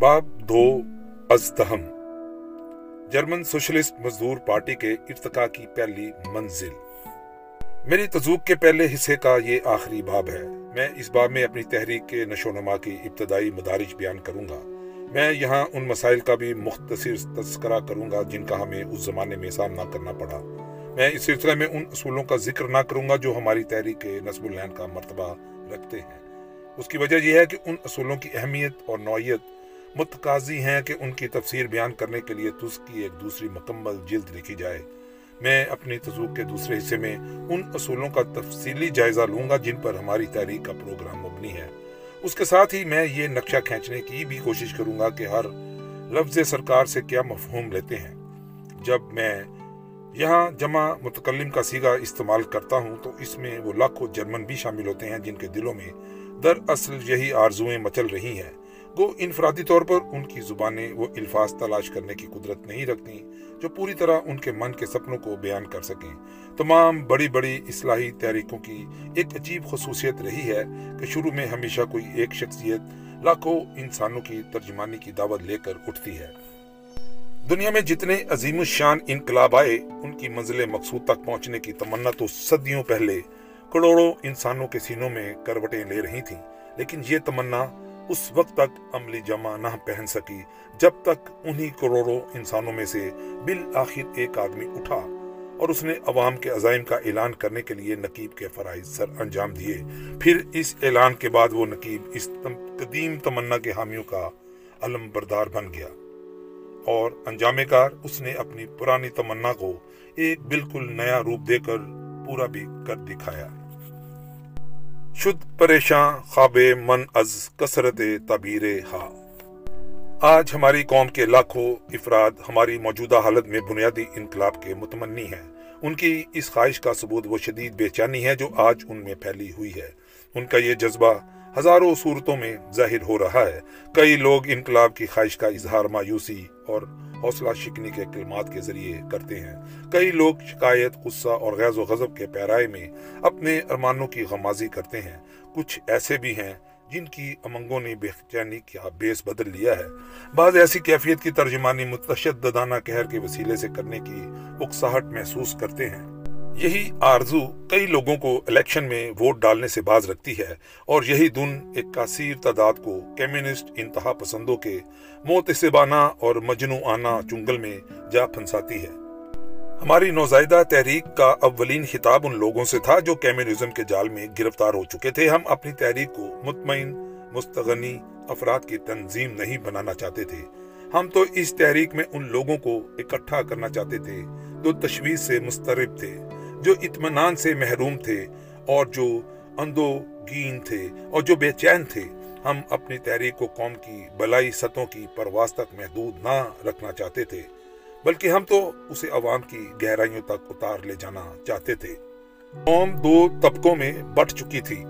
باب دو ازدہم۔ جرمن سوشلسٹ مزدور پارٹی کے ارتقا کی پہلی منزل۔ میری تزوق کے پہلے حصے کا یہ آخری باب ہے۔ میں اس باب میں اپنی تحریک کے نشو نما کی ابتدائی مدارج بیان کروں گا۔ میں یہاں ان مسائل کا بھی مختصر تذکرہ کروں گا جن کا ہمیں اس زمانے میں سامنا کرنا پڑا۔ میں اس سلسلے میں ان اصولوں کا ذکر نہ کروں گا جو ہماری تحریک کے نصب العین کا مرتبہ رکھتے ہیں۔ اس کی وجہ یہ ہے کہ ان اصولوں کی اہمیت اور نوعیت متقاضی ہیں کہ ان کی تفسیر بیان کرنے کے لیے تس کی ایک دوسری مکمل جلد لکھی جائے۔ میں اپنی تزوق کے دوسرے حصے میں ان اصولوں کا تفصیلی جائزہ لوں گا جن پر ہماری تحریک کا پروگرام مبنی ہے۔ اس کے ساتھ ہی میں یہ نقشہ کھینچنے کی بھی کوشش کروں گا کہ ہر لفظ سرکار سے کیا مفہوم لیتے ہیں۔ جب میں یہاں جمع متکلم کا سیگا استعمال کرتا ہوں تو اس میں وہ لاکھوں جرمن بھی شامل ہوتے ہیں جن کے دلوں میں در اصل یہی آرزویں مچل رہی ہیں۔ گو انفرادی طور پر ان کی زبانیں وہ الفاظ تلاش کرنے کی قدرت نہیں رکھتی جو پوری طرح ان کے من کے سپنوں کو بیان کر سکیں۔ تمام بڑی بڑی اصلاحی تحریکوں کی ایک عجیب خصوصیت رہی ہے کہ شروع میں ہمیشہ کوئی ایک شخصیت لاکھوں انسانوں کی ترجمانی کی دعوت لے کر اٹھتی ہے۔ دنیا میں جتنے عظیم الشان انقلاب آئے، ان کی منزل مقصود تک پہنچنے کی تمنا تو صدیوں پہلے کروڑوں انسانوں کے سینوں میں کروٹیں لے رہی تھیں، لیکن یہ تمنا اس وقت تک عملی جمع نہ پہن سکی، جب تک انہی کروڑوں انسانوں میں سے بالآخر ایک آدمی اٹھا اور اس نے عوام کے عزائم کا اعلان کرنے کے لیے نقیب کے فرائض سر انجام دیے۔ پھر اس اعلان کے بعد وہ نقیب اس قدیم تمنا کے حامیوں کا علم بردار بن گیا۔ اور انجام کار اس نے اپنی پرانی تمنا کو ایک بالکل نیا روپ دے کر پورا بھی کر دکھایا۔ شد پریشان خواب من از کثرت تعبیر ہا۔ آج ہماری قوم کے لاکھوں افراد ہماری موجودہ حالت میں بنیادی انقلاب کے متمنی ہیں۔ ان کی اس خواہش کا ثبوت وہ شدید بے چینی ہے جو آج ان میں پھیلی ہوئی ہے۔ ان کا یہ جذبہ ہزاروں صورتوں میں ظاہر ہو رہا ہے۔ کئی لوگ انقلاب کی خواہش کا اظہار مایوسی اور حوصلہ شکنی کے کلمات کے ذریعے کرتے ہیں۔ کئی لوگ شکایت، غصہ اور غیظ و غضب کے پیرائے میں اپنے ارمانوں کی غمازی کرتے ہیں۔ کچھ ایسے بھی ہیں جن کی امنگوں نے بے چینی کا بیس بدل لیا ہے۔ بعض ایسی کیفیت کی ترجمانی متشددانہ کہر کے وسیلے سے کرنے کی اکساہٹ محسوس کرتے ہیں۔ یہی آرزو کئی لوگوں کو الیکشن میں ووٹ ڈالنے سے باز رکھتی ہے اور یہی دن ایک کثیر تعداد کو کمیونسٹ انتہا پسندوں کے موتسبانہ اور مجنو آنا چنگل میں جا پھنساتی ہے۔ ہماری نوزائیدہ تحریک کا اولین خطاب ان لوگوں سے تھا جو کمیونزم کے جال میں گرفتار ہو چکے تھے۔ ہم اپنی تحریک کو مطمئن، مستغنی افراد کی تنظیم نہیں بنانا چاہتے تھے۔ ہم تو اس تحریک میں ان لوگوں کو اکٹھا کرنا چاہتے تھے جو تشویش سے مسترب تھے۔ جو اطمینان سے محروم تھے اور جو اندو گین تھے اور جو بے چین تھے، ہم اپنی تحریک کو قوم کی بلائی سطحوں کی پرواز تک محدود نہ رکھنا چاہتے تھے، بلکہ ہم تو اسے عوام کی گہرائیوں تک اتار لے جانا چاہتے تھے۔ قوم دو طبقوں میں بٹ چکی تھی۔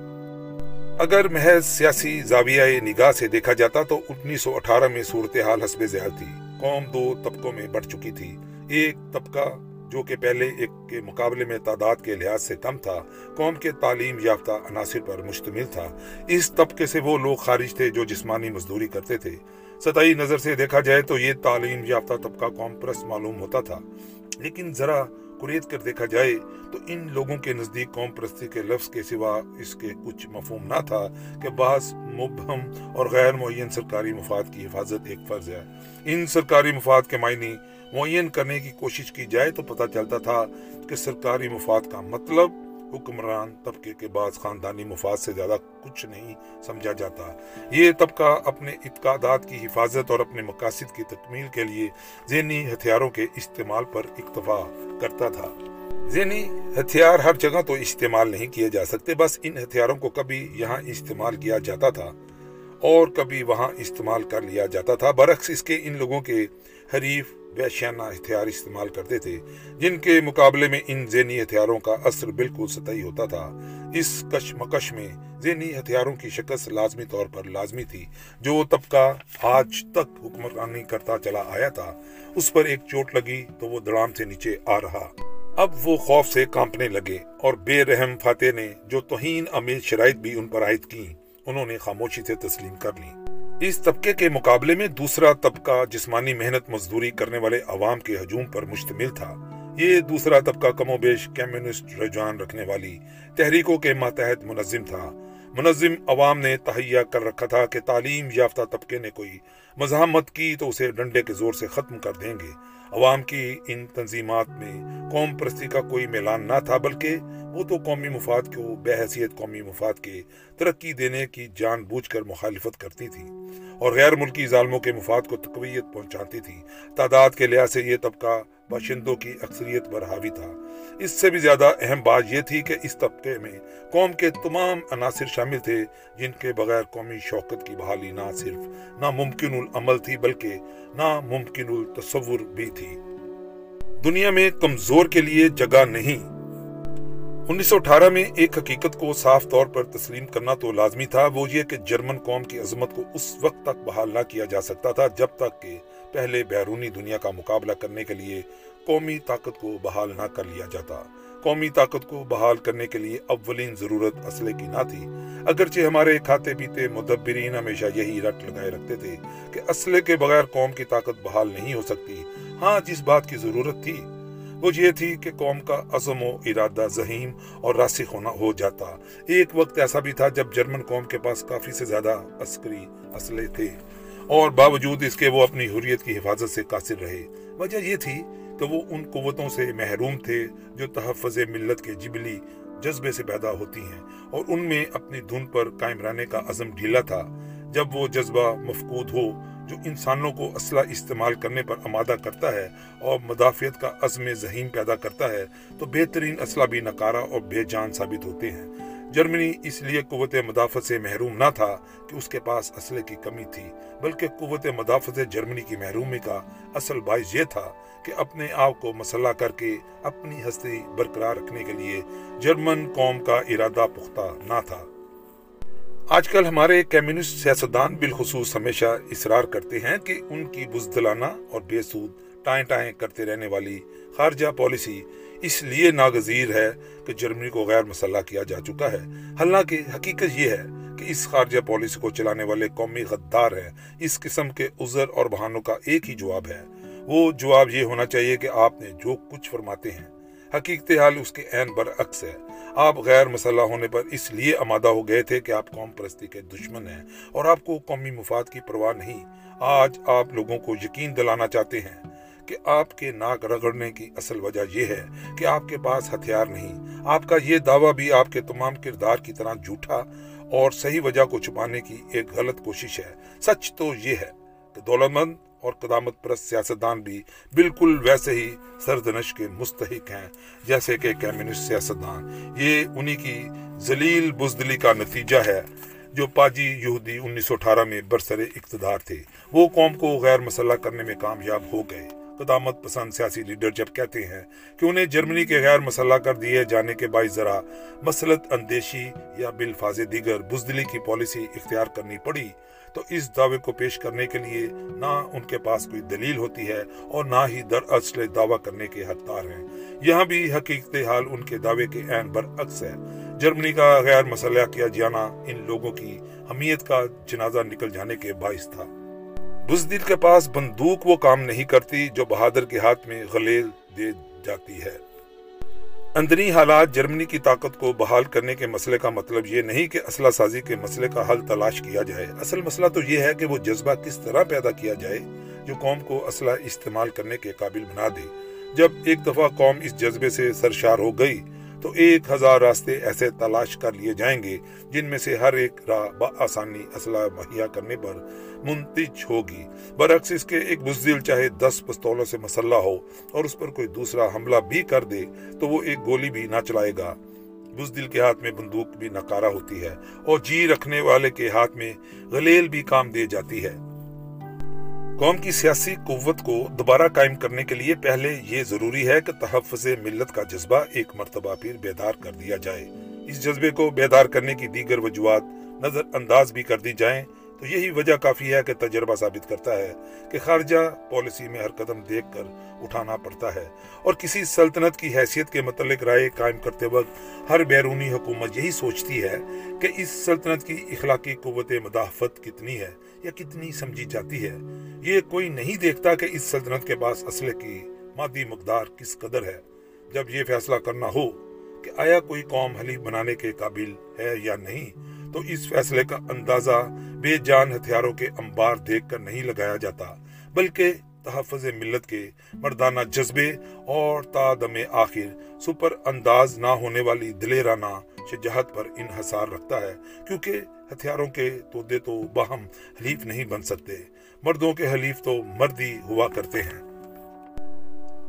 اگر محض سیاسی زاویہ نگاہ سے دیکھا جاتا تو انیس سو اٹھارہ میں صورتحال حسب ذہن تھی۔ قوم دو طبقوں میں بٹ چکی تھی۔ ایک طبقہ جو کہ پہلے ایک کے مقابلے میں تعداد کے لحاظ سے کم تھا، قوم کے تعلیم یافتہ عناصر پر مشتمل تھا۔ اس طبقے سے وہ لوگ خارج تھے جو جسمانی مزدوری کرتے تھے۔ سطحی نظر سے دیکھا جائے تو یہ تعلیم یافتہ طبقہ قوم پرست معلوم ہوتا تھا۔ لیکن ذرا قریت کر دیکھا جائے تو ان لوگوں کے نزدیک قوم پرستی کے لفظ کے سوا اس کے کچھ مفہوم نہ تھا کہ بعض مبہم اور غیر معین سرکاری مفاد کی حفاظت ایک فرض ہے ان سرکاری مفاد کے معنی معین کرنے کی کوشش کی جائے تو پتہ چلتا تھا کہ سرکاری مفاد کا مطلب حکمران طبقے کے بعض خاندانی مفاد سے زیادہ کچھ نہیں سمجھا جاتا۔ یہ طبقہ اپنے اعتقادات کی حفاظت اور اپنے مقاصد کی تکمیل کے لیے ذہنی ہتھیاروں کے استعمال پر اکتفا کرتا تھا۔ ذہنی ہتھیار ہر جگہ تو استعمال نہیں کیے جا سکتے، بس ان ہتھیاروں کو کبھی یہاں استعمال کیا جاتا تھا اور کبھی وہاں استعمال کر لیا جاتا تھا۔ برعکس اس کے ان لوگوں کے حریف ویشیانہ ہتھیار استعمال کرتے تھے، جن کے مقابلے میں ان ذہنی ہتھیاروں کا اثر بالکل سطحی ہوتا تھا۔ اس کش مکش میں ذہنی ہتھیاروں کی شکست لازمی طور پر لازمی تھی، جو طبقہ آج تک حکمرانی کرتا چلا آیا تھا۔ اس پر ایک چوٹ لگی تو وہ دڑام سے نیچے آ رہا۔ اب وہ خوف سے کانپنے لگے اور بے رحم فاتح نے جو توہین امیل شرائط بھی ان پر عائد کی انہوں نے خاموشی سے تسلیم کر لی۔ اس طبقے کے مقابلے میں دوسرا طبقہ جسمانی محنت مزدوری کرنے والے عوام کے ہجوم پر مشتمل تھا۔ یہ دوسرا طبقہ کم و بیش کمیونسٹ رجحان رکھنے والی تحریکوں کے ماتحت منظم تھا۔ منظم عوام نے تہیا کر رکھا تھا کہ تعلیم یافتہ طبقے نے کوئی مزاحمت کی تو اسے ڈنڈے کے زور سے ختم کر دیں گے۔ عوام کی ان تنظیمات میں قوم پرستی کا کوئی میلان نہ تھا، بلکہ وہ تو قومی مفاد کو بے حیثیت قومی مفاد کے ترقی دینے کی جان بوجھ کر مخالفت کرتی تھی اور غیر ملکی ظالموں کے مفاد کو تقویت پہنچاتی تھی۔ تعداد کے لحاظ سے یہ طبقہ باشندوں کی اکثریت پر حاوی تھا۔ اس سے بھی زیادہ اہم بات یہ تھی کہ اس طبقے میں قوم کے تمام عناصر شامل تھے، جن کے بغیر قومی شوقت کی بحالی نہ صرف ناممکن العمل تھی، بلکہ ناممکن التصور بھی تھی۔ دنیا میں کمزور کے لیے جگہ نہیں۔ انیس سو اٹھارہ میں ایک حقیقت کو صاف طور پر تسلیم کرنا تو لازمی تھا، وہ یہ کہ جرمن قوم کی عظمت کو اس وقت تک بحال نہ کیا جا سکتا تھا، جب تک کہ پہلے بیرونی دنیا کا مقابلہ کرنے کے لیے قومی طاقت کو بحال نہ کر لیا جاتا۔ قومی طاقت کو بحال کرنے کے لیے اولین ضرورت اسلحے کی نہ تھی۔ اگرچہ ہمارے کھاتے پیتے مدبرین ہمیشہ یہی رٹ لگائے رکھتے تھے کہ اسلحے کے بغیر قوم کی طاقت بحال نہیں ہو سکتی۔ ہاں جس بات کی ضرورت تھی، وہ یہ تھی کہ قوم کا عزم و ارادہ ذہیم اور راسخ ہونا ہو جاتا۔ ایک وقت ایسا بھی تھا جب جرمن قوم کے پاس کافی سے زیادہ عسکری اسلحے تھے۔ اور باوجود اس کے وہ اپنی حریت کی حفاظت سے قاصر رہے۔ وجہ یہ تھی کہ وہ ان قوتوں سے محروم تھے جو تحفظ ملت کے جبلی جذبے سے پیدا ہوتی ہیں اور ان میں اپنی دھن پر قائم رہنے کا عزم ڈھیلا تھا۔ جب وہ جذبہ مفقود ہو، جو انسانوں کو اسلحہ استعمال کرنے پر آمادہ کرتا ہے اور مدافعت کا عزم ذہین پیدا کرتا ہے، تو بہترین اسلحہ بھی نکارا اور بے جان ثابت ہوتے ہیں۔ جرمنی اس لیے قوت مدافعت سے محروم نہ تھا کہ اس کے پاس اسلحے کی کمی تھی، بلکہ قوت مدافعت جرمنی کی محرومی کا اصل باعث یہ تھا کہ اپنے آپ کو مسلح کر کے اپنی ہستی برقرار رکھنے کے لیے جرمن قوم کا ارادہ پختہ نہ تھا۔ آج کل ہمارے کمیونسٹ سیاستدان بالخصوص ہمیشہ اصرار کرتے ہیں کہ ان کی بزدلانہ اور بے سود ٹائیں ٹائیں کرتے رہنے والی خارجہ پالیسی اس لیے ناگزیر ہے کہ جرمنی کو غیر مسلح کیا جا چکا ہے۔ حالانکہ حقیقت یہ ہے کہ اس خارجہ پالیسی کو چلانے والے قومی غدار ہیں۔ اس قسم کے عذر اور بہانوں کا ایک ہی جواب ہے۔ وہ جواب یہ ہونا چاہیے کہ آپ نے جو کچھ فرماتے ہیں، حقیقت حال اس کے عین برعکس ہے۔ آپ غیر مسلح ہونے پر اس لیے آمادہ ہو گئے تھے کہ آپ قوم پرستی کے دشمن ہیں اور آپ کو قومی مفاد کی پرواہ نہیں۔ آج آپ لوگوں کو یقین دلانا چاہتے ہیں۔ کہ آپ کے ناک رگڑنے کی اصل وجہ یہ ہے کہ آپ کے پاس ہتھیار نہیں۔ آپ کا یہ دعویٰ بھی آپ کے تمام کردار کی طرح جھوٹا اور صحیح وجہ کو چھپانے کی ایک غلط کوشش ہے۔ سچ تو یہ ہے کہ دولت مند اور قدامت پرست سیاستدان بھی بالکل ویسے ہی سردنش کے مستحق ہیں، جیسے کہ کمیونسٹ سیاستدان۔ یہ انہی کی ذلیل بزدلی کا نتیجہ ہے جو پاجی یہودی انیس سو اٹھارہ میں برسر اقتدار تھے۔ وہ قوم کو غیر مسلح کرنے میں کامیاب ہو گئے۔ قدامت پسند سیاسی لیڈر جب کہتے ہیں کہ انہیں جرمنی کے غیر مسلح کر دیے جانے کے باعث ذرا مسلط اندیشی یا بالفاظ دیگر بزدلی کی پالیسی اختیار کرنی پڑی، تو اس دعوے کو پیش کرنے کے لیے نہ ان کے پاس کوئی دلیل ہوتی ہے اور نہ ہی در اصل دعویٰ کرنے کے حقدار ہیں۔ یہاں بھی حقیقت حال ان کے دعوے کے عین برعکس ہے۔ جرمنی کا غیر مسلح کیا جانا ان لوگوں کی حمیت کا جنازہ نکل جانے کے باعث تھا۔ بزدل کے پاس بندوق وہ کام نہیں کرتی جو بہادر کے ہاتھ میں غلیل دے جاتی ہے۔ اندرین حالات جرمنی کی طاقت کو بحال کرنے کے مسئلے کا مطلب یہ نہیں کہ اسلحہ سازی کے مسئلے کا حل تلاش کیا جائے۔ اصل مسئلہ تو یہ ہے کہ وہ جذبہ کس طرح پیدا کیا جائے جو قوم کو اسلحہ استعمال کرنے کے قابل بنا دے۔ جب ایک دفعہ قوم اس جذبے سے سرشار ہو گئی تو ایک ہزار راستے ایسے تلاش کر لیے جائیں گے جن میں سے ہر ایک راہ بآسانی اسلحہ مہیا کرنے پر منتج ہوگی۔ برعکس اس کے ایک بزدل چاہے دس پستولوں سے مسلح ہو اور اس پر کوئی دوسرا حملہ بھی کر دے تو وہ ایک گولی بھی نہ چلائے گا۔ بزدل کے ہاتھ میں بندوق بھی نکارا ہوتی ہے اور جی رکھنے والے کے ہاتھ میں غلیل بھی کام دے جاتی ہے۔ قوم کی سیاسی قوت کو دوبارہ قائم کرنے کے لیے پہلے یہ ضروری ہے کہ تحفظ ملت کا جذبہ ایک مرتبہ پھر بیدار کر دیا جائے۔ اس جذبے کو بیدار کرنے کی دیگر وجوہات نظر انداز بھی کر دی جائیں تو یہی وجہ کافی ہے کہ تجربہ ثابت کرتا ہے کہ خارجہ پالیسی میں ہر قدم دیکھ کر اٹھانا پڑتا ہے اور کسی سلطنت کی حیثیت کے متعلق رائے قائم کرتے وقت ہر بیرونی حکومت یہی سوچتی ہے کہ اس سلطنت کی اخلاقی قوت مدافعت کتنی ہے۔ یا کتنی سمجھی جاتی ہے۔ یہ کوئی نہیں دیکھتا کہ اس سلطنت کے پاس اسلحے کی مادی مقدار کس قدر ہے۔ جب یہ فیصلہ کرنا ہو کہ آیا کوئی قوم حلیف بنانے کے قابل ہے یا نہیں، تو اس فیصلے کا اندازہ بے جان ہتھیاروں کے انبار دیکھ کر نہیں لگایا جاتا، بلکہ تحفظ ملت کے مردانہ جذبے اور تا دم آخر سپر انداز نہ ہونے والی دلیرانہ شجاعت پر انحصار رکھتا ہے۔ کیونکہ ہتھیاروں کے تودے تو باہم حلیف نہیں بن سکتے۔ مردوں کے حلیف تو مردی ہوا کرتے ہیں۔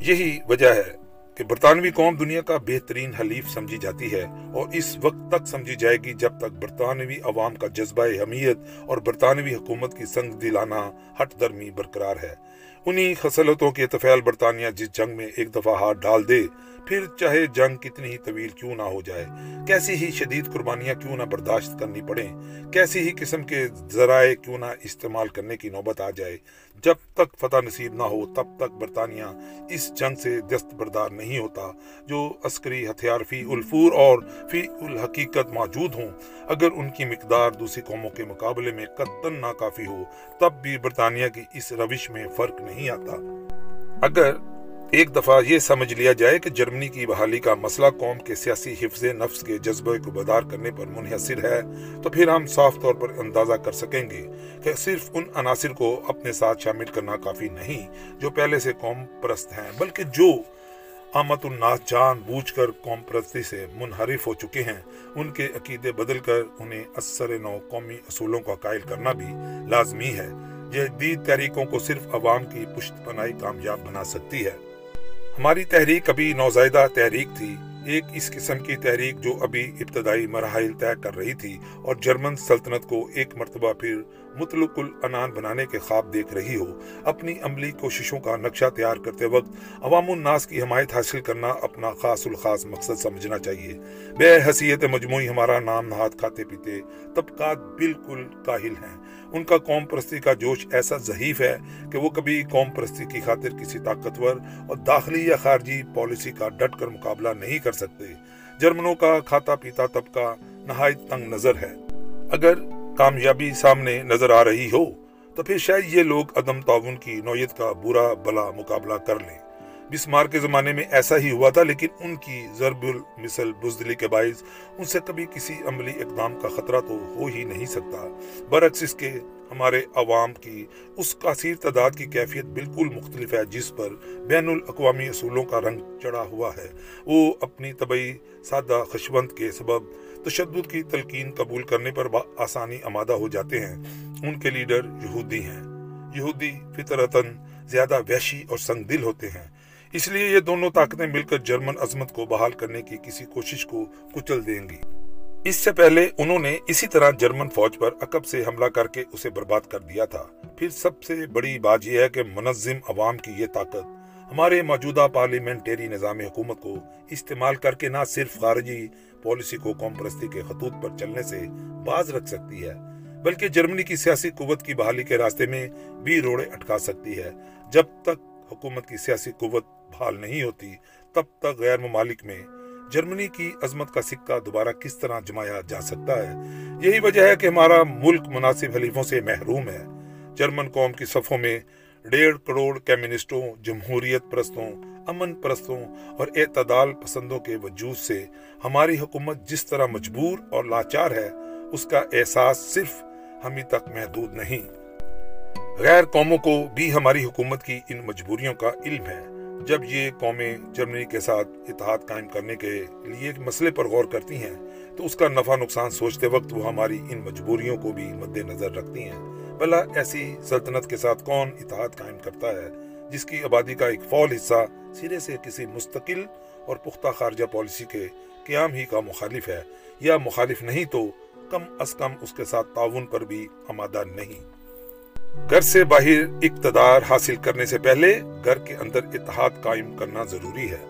یہی وجہ ہے کہ برطانوی قوم دنیا کا بہترین حلیف سمجھی جاتی ہے اور اس وقت تک سمجھی جائے گی جب تک برطانوی عوام کا جذبہ حمیت اور برطانوی حکومت کی سنگ دلانا ہٹ درمی برقرار ہے۔ انہی خسلتوں کے تفیل برطانیہ جس جنگ میں ایک دفعہ ہاتھ ڈال دے، پھر چاہے جنگ کتنی ہی طویل کیوں نہ ہو جائے، کیسی ہی شدید قربانیاں کیوں نہ برداشت کرنی پڑیں، کیسی ہی قسم کے ذرائع کیوں نہ استعمال کرنے کی نوبت آ جائے جب تک فتح نصیب نہ ہو، تب تک برطانیہ اس جنگ سے دست بردار نہیں ہوتا جو عسکری ہتھیار فی الفور اور فی الحقیقت موجود ہوں۔ اگر ان کی مقدار دوسری قوموں کے مقابلے میں قطن ناکافی ہو، تب بھی برطانیہ کی اس روش میں فرق نہیں آتا۔ اگر ایک دفعہ یہ سمجھ لیا جائے کہ جرمنی کی بحالی کا مسئلہ قوم کے سیاسی حفظ نفس کے جذبے کو بدار کرنے پر منحصر ہے، تو پھر ہم صاف طور پر اندازہ کر سکیں گے کہ صرف ان عناصر کو اپنے ساتھ شامل کرنا کافی نہیں جو پہلے سے قوم پرست ہیں، بلکہ جو آمد الناس جان بوجھ کر قوم پرستی سے منحرف ہو چکے ہیں۔ ان کے عقیدے بدل کر انہیں اثر نو قومی اصولوں کا قائل کرنا بھی لازمی ہے۔ جدید تحریکوں کو صرف عوام کی پشت پنائی کامیاب بنا سکتی ہے۔ ہماری تحریک ابھی نوزائیدہ تحریک تھی۔ ایک اس قسم کی تحریک جو ابھی ابتدائی مراحل طے کر رہی تھی اور جرمن سلطنت کو ایک مرتبہ پھر مطلق العنان بنانے کے خواب دیکھ رہی ہو، اپنی عملی کوششوں کا نقشہ تیار کرتے وقت عوام الناس کی حمایت حاصل کرنا اپنا خاص الخاص مقصد سمجھنا چاہیے۔ بے حیثیت مجموعی ہمارا نام نہاد کھاتے پیتے طبقات بالکل کاہل ہیں۔ ان کا قوم پرستی کا جوش ایسا ضعیف ہے کہ وہ کبھی قوم پرستی کی خاطر کسی طاقتور اور داخلی یا خارجی پالیسی کا ڈٹ کر مقابلہ نہیں کر کر سکتے۔ جرمنوں کا کھاتا پیتا طبقہ نہایت تنگ نظر ہے۔ اگر کامیابی سامنے نظر آ رہی ہو، تو پھر شاید یہ لوگ عدم تعاون کی نوعیت کا برا بلا مقابلہ کر لیں۔ بسمار کے زمانے میں ایسا ہی ہوا تھا، لیکن ان کی ضرب المثل بزدلی کے باعث ان سے کبھی کسی عملی اقدام کا خطرہ تو ہو ہی نہیں سکتا۔ برعکس اس کے ہمارے عوام کی، اس کثیر تعداد کی کیفیت بالکل مختلف ہے، جس پر بین الاقوامی اصولوں کا رنگ چڑھا ہوا ہے۔ وہ اپنی طبعی سادہ خشبند کے سبب تشدد کی تلقین قبول کرنے پر آسانی آمادہ ہو جاتے ہیں۔ ان کے لیڈر یہودی ہیں۔ یہودی فطرتاً زیادہ وحشی اور سنگ دل ہوتے ہیں۔ اس لیے یہ دونوں طاقتیں مل کر جرمن عظمت کو بحال کرنے کی کسی کوشش کو کچل دیں گی۔ اس سے پہلے انہوں نے اسی طرح جرمن فوج پر عقب سے حملہ کر کے اسے برباد کر دیا تھا۔ پھر سب سے بڑی بات یہ ہے کہ منظم عوام کی یہ طاقت ہمارے موجودہ پارلیمنٹری نظام حکومت کو استعمال کر کے نہ صرف خارجی پالیسی کو قوم پرستی کے خطوط پر چلنے سے باز رکھ سکتی ہے، بلکہ جرمنی کی سیاسی قوت کی بحالی کے راستے میں بھی روڑے اٹکا سکتی ہے۔ جب تک حکومت کی سیاسی قوت بحال نہیں ہوتی، تب تک غیر ممالک میں جرمنی کی عظمت کا سکہ دوبارہ کس طرح جمایا جا سکتا ہے؟ یہی وجہ ہے کہ ہمارا ملک مناسب حلیفوں سے محروم ہے۔ جرمن قوم کی صفوں میں ڈیڑھ کروڑ کیمنسٹوں جمہوریت پرستوں، امن پرستوں اور اعتدال پسندوں کے وجود سے ہماری حکومت جس طرح مجبور اور لاچار ہے، اس کا احساس صرف ہمیں تک محدود نہیں۔ غیر قوموں کو بھی ہماری حکومت کی ان مجبوریوں کا علم ہے۔ جب یہ قومیں جرمنی کے ساتھ اتحاد قائم کرنے کے لیے ایک مسئلے پر غور کرتی ہیں، تو اس کا نفع نقصان سوچتے وقت وہ ہماری ان مجبوریوں کو بھی مد نظر رکھتی ہیں۔ بھلا ایسی سلطنت کے ساتھ کون اتحاد قائم کرتا ہے، جس کی آبادی کا ایک فول حصہ سرے سے کسی مستقل اور پختہ خارجہ پالیسی کے قیام ہی کا مخالف ہے، یا مخالف نہیں تو کم از کم اس کے ساتھ تعاون پر بھی آمادہ نہیں۔ گھر سے باہر اقتدار حاصل کرنے سے پہلے گھر کے اندر اتحاد قائم کرنا ضروری ہے۔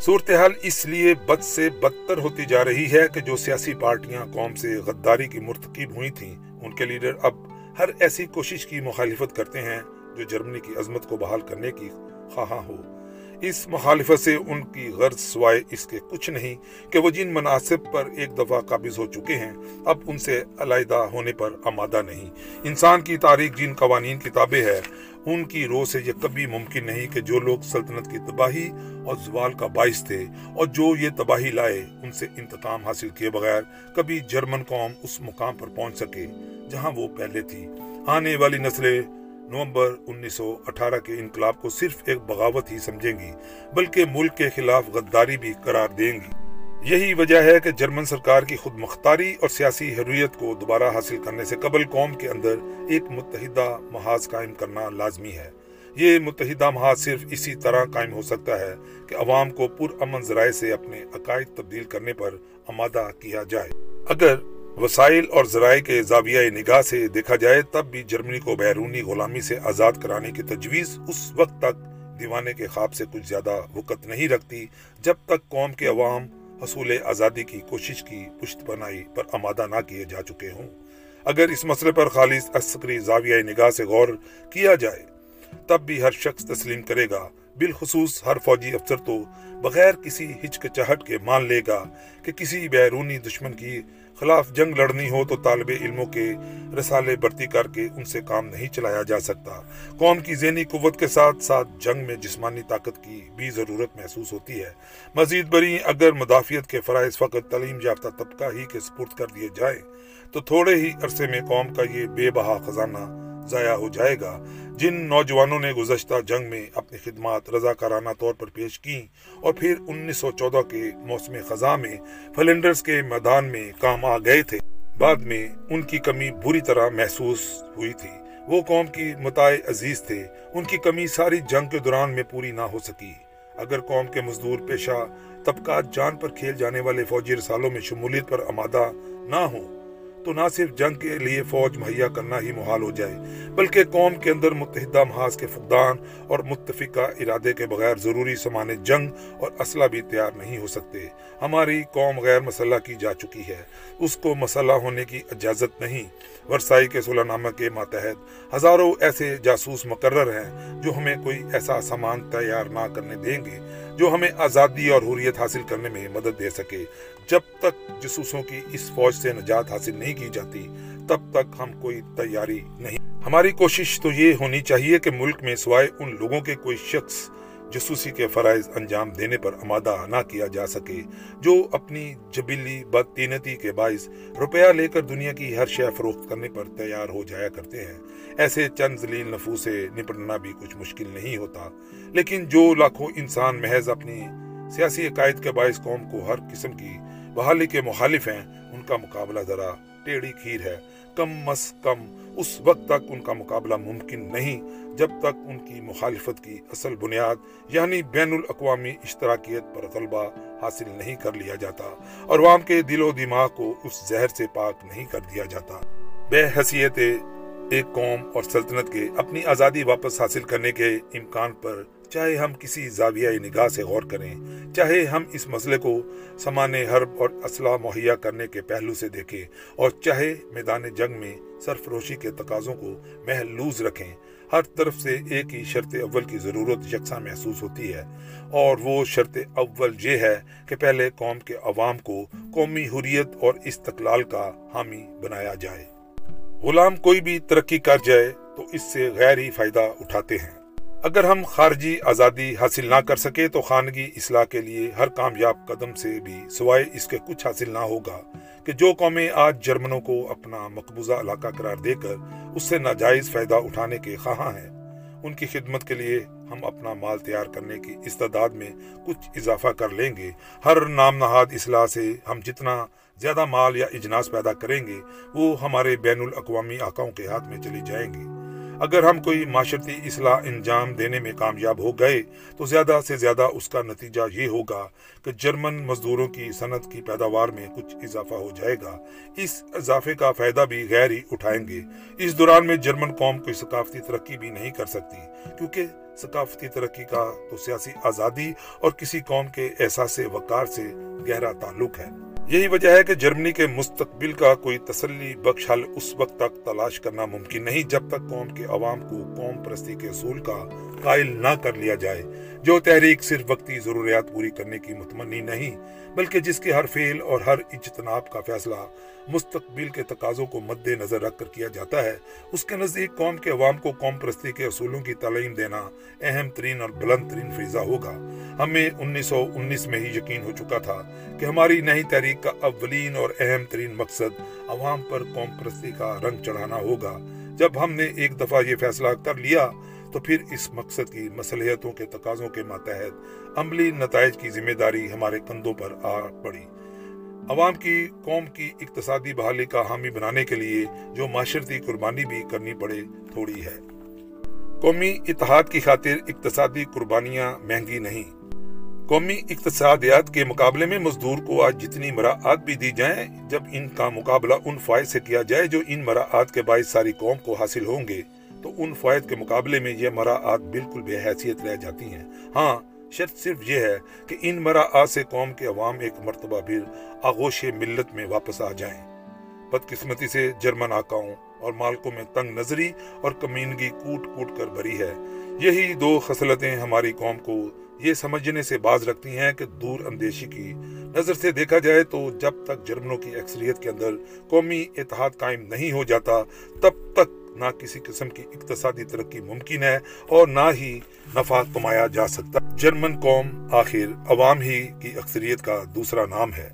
صورتحال اس لیے بد سے بدتر ہوتی جا رہی ہے کہ جو سیاسی پارٹیاں قوم سے غداری کی مرتکب ہوئی تھیں، ان کے لیڈر اب ہر ایسی کوشش کی مخالفت کرتے ہیں جو جرمنی کی عظمت کو بحال کرنے کی خواہاں ہو۔ اس مخالفت سے ان کی غرض سوائے اس کے کچھ نہیں کہ وہ جن مناسب پر ایک دفعہ قابض ہو چکے ہیں، اب ان سے علیحدہ ہونے پر آمادہ نہیں۔ انسان کی تاریخ جن قوانین کتابیں ہے ان کی روح سے یہ کبھی ممکن نہیں کہ جو لوگ سلطنت کی تباہی اور زوال کا باعث تھے اور جو یہ تباہی لائے، ان سے انتقام حاصل کیے بغیر کبھی جرمن قوم اس مقام پر پہنچ سکے جہاں وہ پہلے تھی۔ آنے والی نسلیں نومبر انیس سو اٹھارہ کے انقلاب کو صرف ایک بغاوت ہی سمجھیں گی، بلکہ ملک کے خلاف غداری بھی قرار دیں گی۔ یہی وجہ ہے کہ جرمن سرکار کی خود مختاری اور سیاسی حریت کو دوبارہ حاصل کرنے سے قبل قوم کے اندر ایک متحدہ محاذ قائم کرنا لازمی ہے۔ یہ متحدہ محاذ صرف اسی طرح قائم ہو سکتا ہے کہ عوام کو پر امن ذرائع سے اپنے عقائد تبدیل کرنے پر آمادہ کیا جائے۔ اگر وسائل اور ذرائع کے زاویہ نگاہ سے دیکھا جائے تب بھی جرمنی کو بیرونی غلامی سے آزاد کرانے کی تجویز اس وقت تک دیوانے کے خواب سے کچھ زیادہ وقت نہیں رکھتی، جب تک قوم کے عوام حصول آزادی کی کوشش کی پشت بنائی پر آمادہ نہ کیے جا چکے ہوں۔ اگر اس مسئلے پر خالص عسکری زاویہ نگاہ سے غور کیا جائے، تب بھی ہر شخص تسلیم کرے گا۔ بالخصوص ہر فوجی افسر تو بغیر کسی ہچکچاہٹ کے مان لے گا کہ کسی بیرونی دشمن کی خلاف جنگ لڑنی ہو تو طالب علموں کے رسالے برتی کر کے ان سے کام نہیں چلایا جا سکتا۔ قوم کی ذہنی قوت کے ساتھ ساتھ جنگ میں جسمانی طاقت کی بھی ضرورت محسوس ہوتی ہے۔ مزید بری اگر مدافعت کے فرائض فقط تعلیم یافتہ طبقہ ہی کے سپرد کر دیے جائیں، تو تھوڑے ہی عرصے میں قوم کا یہ بے بہا خزانہ ضائع ہو جائے گا۔ جن نوجوانوں نے گزشتہ جنگ میں اپنی خدمات رضاکارانہ طور پر پیش کی اور پھر انیس سو چودہ کے موسم خزاں میں فلنڈرز کے میدان میں کام آ گئے تھے۔ بعد میں ان کی کمی بری طرح محسوس ہوئی تھی۔ وہ قوم کی متاع عزیز تھے۔ ان کی کمی ساری جنگ کے دوران میں پوری نہ ہو سکی۔ اگر قوم کے مزدور پیشہ طبقات جان پر کھیل جانے والے فوجی رسالوں میں شمولیت پر آمادہ نہ ہوں تو نہ صرف جنگ کے لیے فوج مہیا کرنا ہی محال ہو جائے، بلکہ قوم کے اندر متحدہ محاذ کے فقدان اور متفقہ ارادے کے بغیر ضروری سامان جنگ اور اسلحہ بھی تیار نہیں ہو سکتے۔ ہماری قوم غیر مسلح کی جا چکی ہے۔ اس کو مسلح ہونے کی اجازت نہیں۔ ورسائی کے صلح نامہ کے ماتحت ہزاروں ایسے جاسوس مقرر ہیں جو ہمیں کوئی ایسا سامان تیار نہ کرنے دیں گے، جو ہمیں آزادی اور حریت حاصل کرنے میں مدد دے سکے۔ جب تک جسوسوں کی اس فوج سے نجات حاصل نہیں کی جاتی، تب تک ہم کوئی تیاری نہیں۔ ہماری کوشش تو یہ ہونی چاہیے کہ ملک میں سوائے ان لوگوں کے کوئی شخص جسوسی کے فرائض انجام دینے پر آمادہ نہ کیا جا سکے، جو اپنی جبلی بدتینتی کے باعث روپیہ لے کر دنیا کی ہر شے فروخت کرنے پر تیار ہو جایا کرتے ہیں۔ ایسے چند ذلیل نفو سے نپٹنا بھی کچھ مشکل نہیں ہوتا۔ لیکن جو لاکھوں انسان محض اپنی سیاسی عقائد کے باعث قوم کو ہر قسم کی بحالی کے مخالف ہیں۔ ان کا مقابلہ ذرا ٹیڑھی کھیر ہے۔ کم از کم اس وقت تک ان کا مقابلہ ممکن نہیں، جب تک ان کی مخالفت کی اصل بنیاد یعنی بین الاقوامی اشتراکیت پر غلبہ حاصل نہیں کر لیا جاتا اور عوام کے دل و دماغ کو اس زہر سے پاک نہیں کر دیا جاتا۔ بے حیثیت ایک قوم اور سلطنت کے اپنی آزادی واپس حاصل کرنے کے امکان پر چاہے ہم کسی زاویہ نگاہ سے غور کریں، چاہے ہم اس مسئلے کو سمان حرب اور اسلحہ مہیا کرنے کے پہلو سے دیکھیں، اور چاہے میدان جنگ میں سرفروشی کے تقاضوں کو محلوز رکھیں۔ ہر طرف سے ایک ہی شرط اول کی ضرورت یکساں محسوس ہوتی ہے۔ اور وہ شرط اول یہ ہے کہ پہلے قوم کے عوام کو قومی حریت اور استقلال کا حامی بنایا جائے۔ غلام کوئی بھی ترقی کر جائے تو اس سے غیر ہی فائدہ اٹھاتے ہیں۔ اگر ہم خارجی آزادی حاصل نہ کر سکے تو خانگی اصلاح کے لیے ہر کامیاب قدم سے بھی سوائے اس کے کچھ حاصل نہ ہوگا کہ جو قومیں آج جرمنوں کو اپنا مقبوضہ علاقہ قرار دے کر اس سے ناجائز فائدہ اٹھانے کے خواہاں ہیں، ان کی خدمت کے لیے ہم اپنا مال تیار کرنے کی استعداد میں کچھ اضافہ کر لیں گے۔ ہر نام نہاد اصلاح سے ہم جتنا زیادہ مال یا اجناس پیدا کریں گے، وہ ہمارے بین الاقوامی آقاؤں کے ہاتھ میں چلی جائیں گے۔ اگر ہم کوئی معاشرتی اصلاح انجام دینے میں کامیاب ہو گئے، تو زیادہ سے زیادہ اس کا نتیجہ یہ ہوگا کہ جرمن مزدوروں کی صنعت کی پیداوار میں کچھ اضافہ ہو جائے گا۔ اس اضافے کا فائدہ بھی غیر ہی اٹھائیں گے۔ اس دوران میں جرمن قوم کوئی ثقافتی ترقی بھی نہیں کر سکتی، کیونکہ ثقافتی ترقی کا تو سیاسی آزادی اور کسی قوم کے احساس وقار سے گہرا تعلق ہے۔ یہی وجہ ہے کہ جرمنی کے مستقبل کا کوئی تسلی بخش حل اس وقت تک تلاش کرنا ممکن نہیں، جب تک قوم کے عوام کو قوم پرستی کے اصول کا قائل نہ کر لیا جائے۔ جو تحریک صرف وقتی ضروریات پوری کرنے کی متمنی نہیں، بلکہ جس کے ہر فعل اور ہر اجتناب کا فیصلہ مستقبل کے تقاضوں کو مد نظر رکھ کر کیا جاتا ہے، اس کے نزدیک قوم کے عوام کو قوم پرستی کے اصولوں کی تعلیم دینا اہم ترین اور بلند ترین فریضہ ہوگا۔ ہمیں انیس سو انیس میں ہی یقین ہو چکا تھا کہ ہماری نئی تحریک کا اولین اور اہم ترین مقصد عوام پر قوم پرستی کا رنگ چڑھانا ہوگا۔ جب ہم نے ایک دفعہ یہ فیصلہ کر لیا، تو پھر اس مقصد کی مصلحتوں کے تقاضوں کے ماتحت عملی نتائج کی ذمہ داری ہمارے کندھوں پر آ پڑی۔ عوام کی، قوم کی اقتصادی بحالی کا حامی بنانے کے لیے جو معاشرتی قربانی بھی کرنی پڑے، تھوڑی ہے۔ قومی اتحاد کی خاطر اقتصادی قربانیاں مہنگی نہیں۔ قومی اقتصادیات کے مقابلے میں مزدور کو آج جتنی مراعات بھی دی جائیں، جب ان کا مقابلہ ان فائد سے کیا جائے جو ان مراعات کے باعث ساری قوم کو حاصل ہوں گے، تو ان فوائد کے مقابلے میں یہ مراعات بالکل بے حیثیت رہ جاتی ہیں۔ ہاں شرط صرف یہ ہے کہ ان مراعات سے قوم کے عوام ایک مرتبہ پھر آغوش ملت میں واپس آ جائیں۔ بدقسمتی سے جرمن آقاؤں اور مالکوں میں تنگ نظری اور کمینگی کوٹ کوٹ کر بھری ہے۔ یہی دو خصلتیں ہماری قوم کو یہ سمجھنے سے باز رکھتی ہیں کہ دور اندیشی کی نظر سے دیکھا جائے تو جب تک جرمنوں کی اکثریت کے اندر قومی اتحاد قائم نہیں ہو جاتا، تب تک نہ کسی قسم کی اقتصادی ترقی ممکن ہے اور نہ ہی نفع کمایا جا سکتا۔ جرمن قوم آخر عوام ہی کی اکثریت کا دوسرا نام ہے۔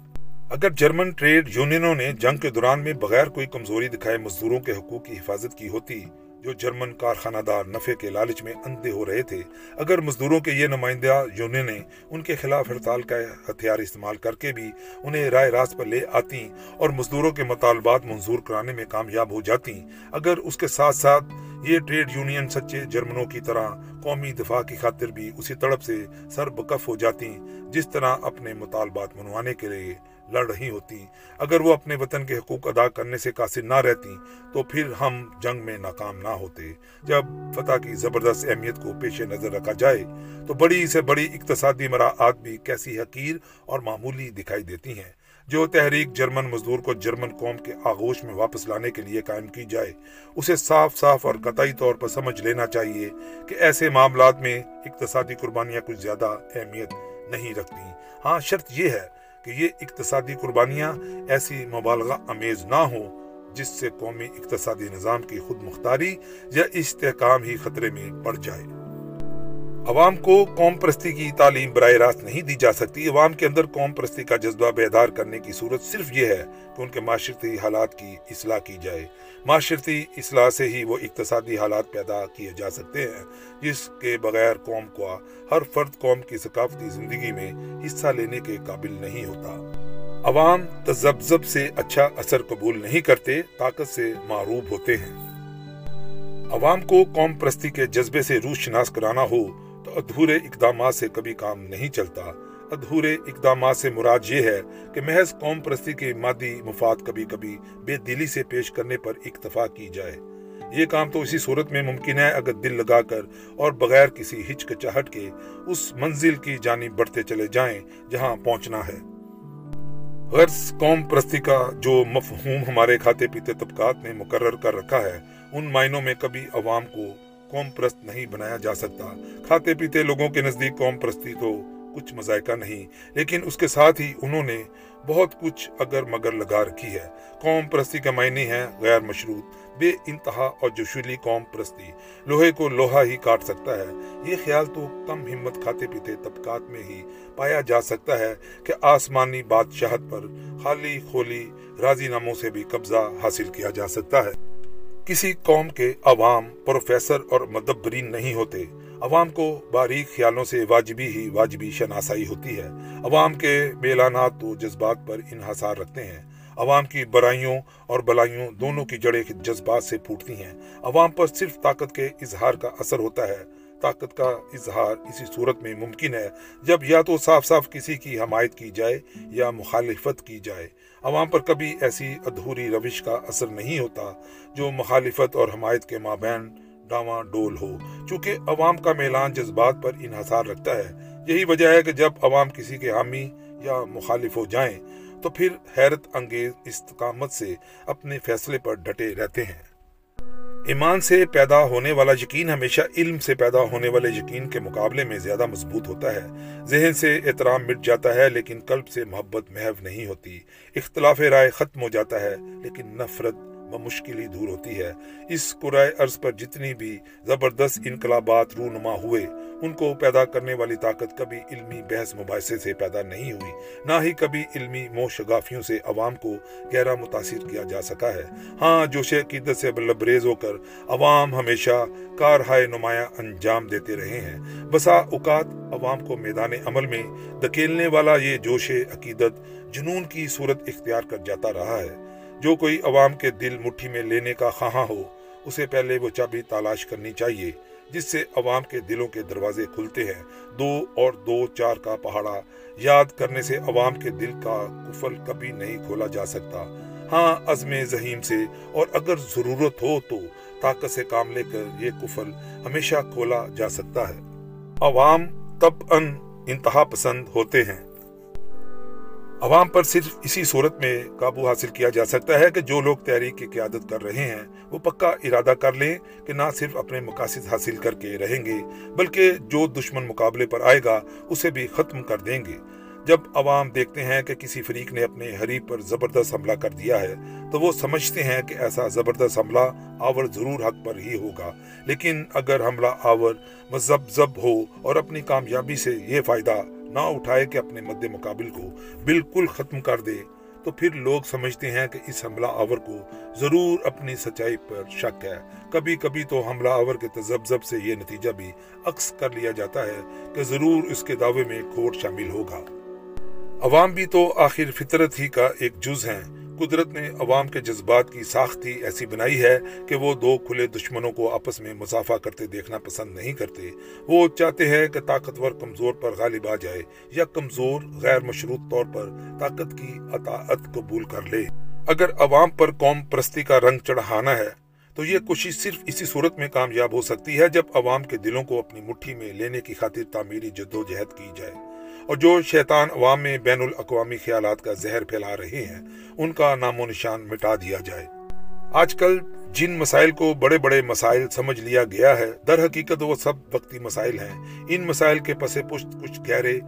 اگر جرمن ٹریڈ یونینوں نے جنگ کے دوران میں بغیر کوئی کمزوری دکھائے مزدوروں کے حقوق کی حفاظت کی ہوتی جو جرمن کارخانہ دار نفع کے لالچ میں اندھے ہو رہے تھے، اگر مزدوروں کے یہ نمائندہ یونینیں ان کے خلاف ہڑتال کا ہتھیار استعمال کر کے بھی انہیں رائے راست پر لے آتی اور مزدوروں کے مطالبات منظور کرانے میں کامیاب ہو جاتی، اگر اس کے ساتھ ساتھ یہ ٹریڈ یونین سچے جرمنوں کی طرح قومی دفاع کی خاطر بھی اسی تڑپ سے سر بکف ہو جاتی، جس طرح اپنے مطالبات منوانے کے لیے لڑ رہی ہوتی۔ اگر وہ اپنے وطن کے حقوق ادا کرنے سے قاصر نہ رہتی، تو پھر ہم جنگ میں ناکام نہ ہوتے۔ جب فتح کی زبردست اہمیت کو پیش نظر رکھا جائے، تو بڑی سے بڑی اقتصادی مراعات بھی کیسی حقیر اور معمولی دکھائی دیتی ہیں۔ جو تحریک جرمن مزدور کو جرمن قوم کے آغوش میں واپس لانے کے لیے قائم کی جائے، اسے صاف صاف اور قطعی طور پر سمجھ لینا چاہیے کہ ایسے معاملات میں اقتصادی قربانیاں کچھ زیادہ اہمیت نہیں رکھتی۔ ہاں شرط یہ ہے کہ یہ اقتصادی قربانیاں ایسی مبالغہ امیز نہ ہوں جس سے قومی اقتصادی نظام کی خود مختاری یا استحکام ہی خطرے میں پڑ جائے۔ عوام کو قوم پرستی کی تعلیم براہ راست نہیں دی جا سکتی۔ عوام کے اندر قوم پرستی کا جذبہ بیدار کرنے کی صورت صرف یہ ہے کہ ان کے معاشرتی حالات کی اصلاح کی جائے۔ معاشرتی اصلاح سے ہی وہ اقتصادی حالات پیدا کیے جا سکتے ہیں، جس کے بغیر قوم کو ہر فرد قوم کی ثقافتی زندگی میں حصہ لینے کے قابل نہیں ہوتا۔ عوام تذبذب سے اچھا اثر قبول نہیں کرتے، طاقت سے معروب ہوتے ہیں۔ عوام کو قوم پرستی کے جذبے سے روح شناس کرانا ہو ادھورے اقدامات سے کبھی کام نہیں چلتا۔ ادھورے اقدامات سے مراد یہ ہے کہ محض قوم پرستی کے مادی مفاد کبھی کبھی بے دلی سے پیش کرنے پر اکتفا کی جائے۔ یہ کام تو اسی صورت میں ممکن ہے اگر دل لگا کر اور بغیر کسی ہچکچاہٹ کے اس منزل کی جانب بڑھتے چلے جائیں جہاں پہنچنا ہے۔ غرض قوم پرستی کا جو مفہوم ہمارے کھاتے پیتے طبقات نے مقرر کر رکھا ہے، ان معنوں میں کبھی عوام کو قوم پرست نہیں بنایا جا سکتا۔ کھاتے پیتے لوگوں کے نزدیک قوم پرستی تو کچھ مذائقہ نہیں، لیکن اس کے ساتھ ہی انہوں نے بہت کچھ اگر مگر لگا رکھی ہے۔ قوم پرستی کا معنی ہے غیر مشروط، بے انتہا اور جشولی قوم پرستی لوہے کو لوہا ہی کاٹ سکتا ہے۔ یہ خیال تو کم ہمت کھاتے پیتے طبقات میں ہی پایا جا سکتا ہے کہ آسمانی بادشاہت پر خالی کھولی راضی ناموں سے بھی قبضہ حاصل کیا جا سکتا ہے۔ کسی قوم کے عوام، پروفیسر اور مدبرین نہیں ہوتے۔ عوام کو باریک خیالوں سے واجبی ہی واجبی شناسائی ہوتی ہے۔ عوام کے بیلانات تو جذبات پر انحصار رکھتے ہیں۔ عوام کی برائیوں اور بلائیوں دونوں کی جڑیں جذبات سے پھوٹتی ہیں۔ عوام پر صرف طاقت کے اظہار کا اثر ہوتا ہے۔ طاقت کا اظہار اسی صورت میں ممکن ہے جب یا تو صاف صاف کسی کی حمایت کی جائے یا مخالفت کی جائے۔ عوام پر کبھی ایسی ادھوری روش کا اثر نہیں ہوتا جو مخالفت اور حمایت کے مابین ڈاواں ڈول ہو۔ چونکہ عوام کا میلان جذبات پر انحصار رکھتا ہے۔ یہی وجہ ہے کہ جب عوام کسی کے حامی یا مخالف ہو جائیں تو پھر حیرت انگیز استقامت سے اپنے فیصلے پر ڈٹے رہتے ہیں۔ ایمان سے پیدا ہونے والا یقین ہمیشہ علم سے پیدا ہونے والے یقین کے مقابلے میں زیادہ مضبوط ہوتا ہے۔ ذہن سے احترام مٹ جاتا ہے، لیکن قلب سے محبت محو نہیں ہوتی۔ اختلاف رائے ختم ہو جاتا ہے، لیکن نفرت مشکل ہی دور ہوتی ہے۔ اس قرائے عرض پر جتنی بھی زبردست انقلابات رونما ہوئے، ان کو پیدا کرنے والی طاقت کبھی علمی بحث مباحثے سے پیدا نہیں ہوئی، نہ ہی کبھی علمی مو شگافیوں سے عوام کو گہرا متاثر کیا جا سکا ہے۔ ہاں جوش عقیدت سے لبریز ہو کر عوام ہمیشہ کارہائے نمایاں انجام دیتے رہے ہیں، بسا اوقات عوام کو میدان عمل میں دکیلنے والا یہ جوش عقیدت جنون کی صورت اختیار کر جاتا رہا ہے۔ جو کوئی عوام کے دل مٹھی میں لینے کا خواہاں ہو، اسے پہلے وہ چابی تلاش کرنی چاہیے، جس سے عوام کے دلوں کے دروازے کھلتے ہیں۔ دو اور دو چار کا پہاڑا یاد کرنے سے عوام کے دل کا کفل کبھی نہیں کھولا جا سکتا۔ ہاں عزم ذہیم سے، اور اگر ضرورت ہو تو طاقت سے کام لے کر یہ کفل ہمیشہ کھولا جا سکتا ہے۔ عوام تب ان انتہا پسند ہوتے ہیں۔ عوام پر صرف اسی صورت میں قابو حاصل کیا جا سکتا ہے کہ جو لوگ تحریک کی قیادت کر رہے ہیں، وہ پکا ارادہ کر لیں کہ نہ صرف اپنے مقاصد حاصل کر کے رہیں گے، بلکہ جو دشمن مقابلے پر آئے گا، اسے بھی ختم کر دیں گے۔ جب عوام دیکھتے ہیں کہ کسی فریق نے اپنے حریف پر زبردست حملہ کر دیا ہے، تو وہ سمجھتے ہیں کہ ایسا زبردست حملہ آور ضرور حق پر ہی ہوگا۔ لیکن اگر حملہ آور مذہب ہو اور اپنی کامیابی سے یہ فائدہ نہ اٹھائے کہ اپنے مد مقابل کو بالکل ختم کر دے، تو پھر لوگ سمجھتے ہیں کہ اس حملہ آور کو ضرور اپنی سچائی پر شک ہے۔ کبھی کبھی تو حملہ آور کے تذبذب سے یہ نتیجہ بھی عکس کر لیا جاتا ہے کہ ضرور اس کے دعوے میں کھوٹ شامل ہوگا۔ عوام بھی تو آخر فطرت ہی کا ایک جز ہیں۔ قدرت نے عوام کے جذبات کی ساختی ایسی بنائی ہے کہ وہ دو کھلے دشمنوں کو آپس میں مسافہ کرتے دیکھنا پسند نہیں کرتے۔ وہ چاہتے ہیں کہ طاقتور کمزور پر غالب آ جائے یا کمزور غیر مشروط طور پر طاقت کی اطاعت قبول کر لے۔ اگر عوام پر قوم پرستی کا رنگ چڑھانا ہے، تو یہ کوشش صرف اسی صورت میں کامیاب ہو سکتی ہے جب عوام کے دلوں کو اپنی مٹھی میں لینے کی خاطر تعمیری جدوجہد کی جائے۔ اور جو شیطان عوام میں بین الاقوامی خیالات کا زہر پھیلا رہے ہیں، ان کا نام و نشان مٹا دیا جائے۔ آج کل جن مسائل کو بڑے بڑے مسائل سمجھ لیا گیا ہے، در حقیقت وہ سب وقتی مسائل ہیں۔ ان مسائل کے پس پشت کچھ گہرے،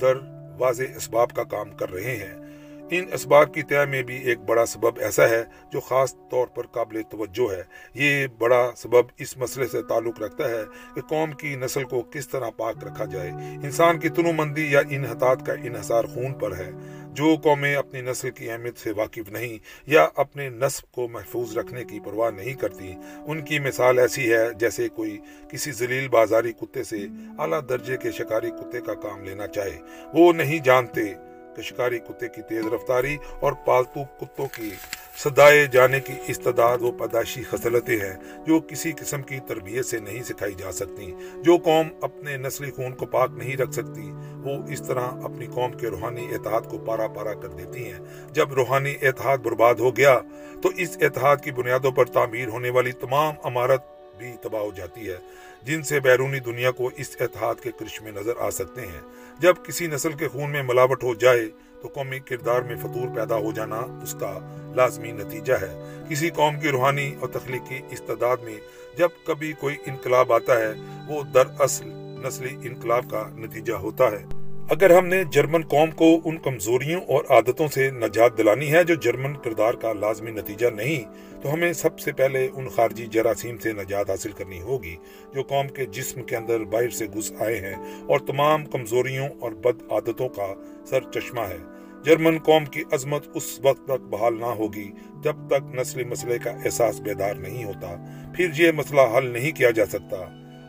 در واضح اسباب کا کام کر رہے ہیں۔ ان اسباب کی طے میں بھی ایک بڑا سبب ایسا ہے جو خاص طور پر قابل توجہ ہے۔ یہ بڑا سبب اس مسئلے سے تعلق رکھتا ہے کہ قوم کی نسل کو کس طرح پاک رکھا جائے۔ انسان کی تنو مندی یا انحطاط کا انحصار خون پر ہے۔ جو قومیں اپنی نسل کی اہمیت سے واقف نہیں یا اپنے نصب کو محفوظ رکھنے کی پرواہ نہیں کرتی، ان کی مثال ایسی ہے جیسے کوئی کسی ذلیل بازاری کتے سے اعلیٰ درجے کے شکاری کتے کا کام لینا چاہے۔ وہ نہیں جانتے کہ شکاری کتے کی تیز رفتاری اور پالتو کتوں کی صدائے جانے کی استداد و پیدائشی خصلتیں ہیں جو کسی قسم کی تربیت سے نہیں سکھائی جا سکتی۔ جو قوم اپنے نسلی خون کو پاک نہیں رکھ سکتی، وہ اس طرح اپنی قوم کے روحانی اتحاد کو پارا پارا کر دیتی ہیں۔ جب روحانی اتحاد برباد ہو گیا، تو اس اتحاد کی بنیادوں پر تعمیر ہونے والی تمام عمارت بھی تباہ ہو جاتی ہے۔ جن سے بیرونی دنیا کو اس اتحاد کے کرشمے نظر آ سکتے ہیں۔ جب کسی نسل کے خون میں ملاوٹ ہو جائے تو قومی کردار میں فطور پیدا ہو جانا اس کا لازمی نتیجہ ہے۔ کسی قوم کی روحانی اور تخلیقی استعداد میں جب کبھی کوئی انقلاب آتا ہے، وہ دراصل نسلی انقلاب کا نتیجہ ہوتا ہے۔ اگر ہم نے جرمن قوم کو ان کمزوریوں اور عادتوں سے نجات دلانی ہے، جو جرمن کردار کا لازمی نتیجہ نہیں تو ہمیں سب سے پہلے ان خارجی جراثیم سے نجات حاصل کرنی ہوگی جو قوم کے جسم کے اندر باہر سے گھس آئے ہیں اور تمام کمزوریوں اور بد عادتوں کا سر چشمہ ہے۔ جرمن قوم کی عظمت اس وقت تک بحال نہ ہوگی جب تک نسلی مسئلے کا احساس بیدار نہیں ہوتا۔ پھر یہ مسئلہ حل نہیں کیا جا سکتا۔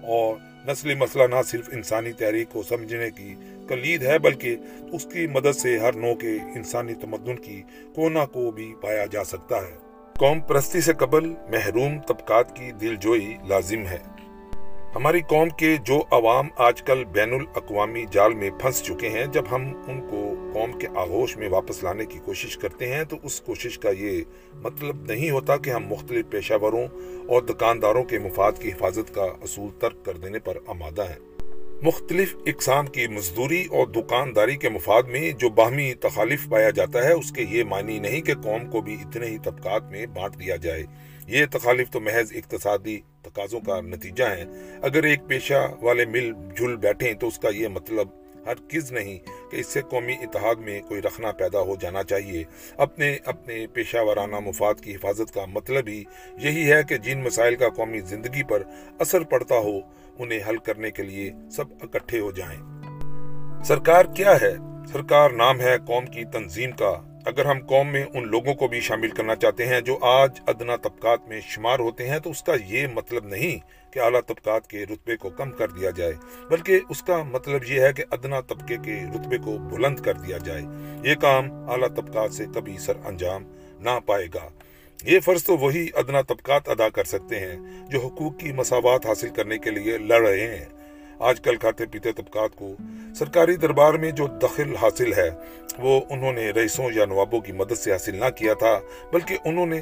اور نسلی مسئلہ نہ صرف انسانی تحریک کو سمجھنے کی کلید ہے بلکہ اس کی مدد سے ہر نو کے انسانی تمدن کی کونا کو بھی پایا جا سکتا ہے۔ قوم پرستی سے قبل محروم طبقات کی دل جوئی لازم ہے۔ ہماری قوم کے جو عوام آج کل بین الاقوامی جال میں پھنس چکے ہیں، جب ہم ان کو قوم کے آغوش میں واپس لانے کی کوشش کرتے ہیں، تو اس کوشش کا یہ مطلب نہیں ہوتا کہ ہم مختلف پیشہ وروں اور دکانداروں کے مفاد کی حفاظت کا اصول ترک کر دینے پر آمادہ ہیں۔ مختلف اقسام کی مزدوری اور دکانداری کے مفاد میں جو باہمی تخالف پایا جاتا ہے، اس کے یہ معنی نہیں کہ قوم کو بھی اتنے ہی طبقات میں بانٹ دیا جائے۔ یہ تخالف تو محض اقتصادی تقاضوں کا نتیجہ ہیں اگر ایک پیشہ والے مل جل بیٹھیں تو اس کا یہ مطلب ہر کز نہیں کہ اس سے قومی اتحاد میں کوئی رکھنا پیدا ہو جانا چاہیے۔ اپنے اپنے پیشہ ورانہ مفاد کی حفاظت کا مطلب ہی یہی ہے کہ جن مسائل کا قومی زندگی پر اثر پڑتا ہو انہیں حل کرنے کے لیے سب اکٹھے ہو جائیں۔ سرکار کیا ہے؟ سرکار نام ہے قوم کی تنظیم کا۔ اگر ہم قوم میں ان لوگوں کو بھی شامل کرنا چاہتے ہیں جو آج ادنا طبقات میں شمار ہوتے ہیں، تو اس کا یہ مطلب نہیں کہ اعلیٰ طبقات کے رتبے کو کم کر دیا جائے، بلکہ اس کا مطلب یہ ہے کہ ادنا طبقے کے رتبے کو بلند کر دیا جائے۔ یہ کام اعلیٰ طبقات سے کبھی سر انجام نہ پائے گا۔ یہ فرض تو وہی ادنا طبقات ادا کر سکتے ہیں جو حقوق کی مساوات حاصل کرنے کے لیے لڑ رہے ہیں۔ آج کل کھاتے پیتے طبقات کو سرکاری دربار میں جو دخل حاصل ہے، وہ انہوں نے رئیسوں یا نوابوں کی مدد سے حاصل نہ کیا تھا، بلکہ انہوں نے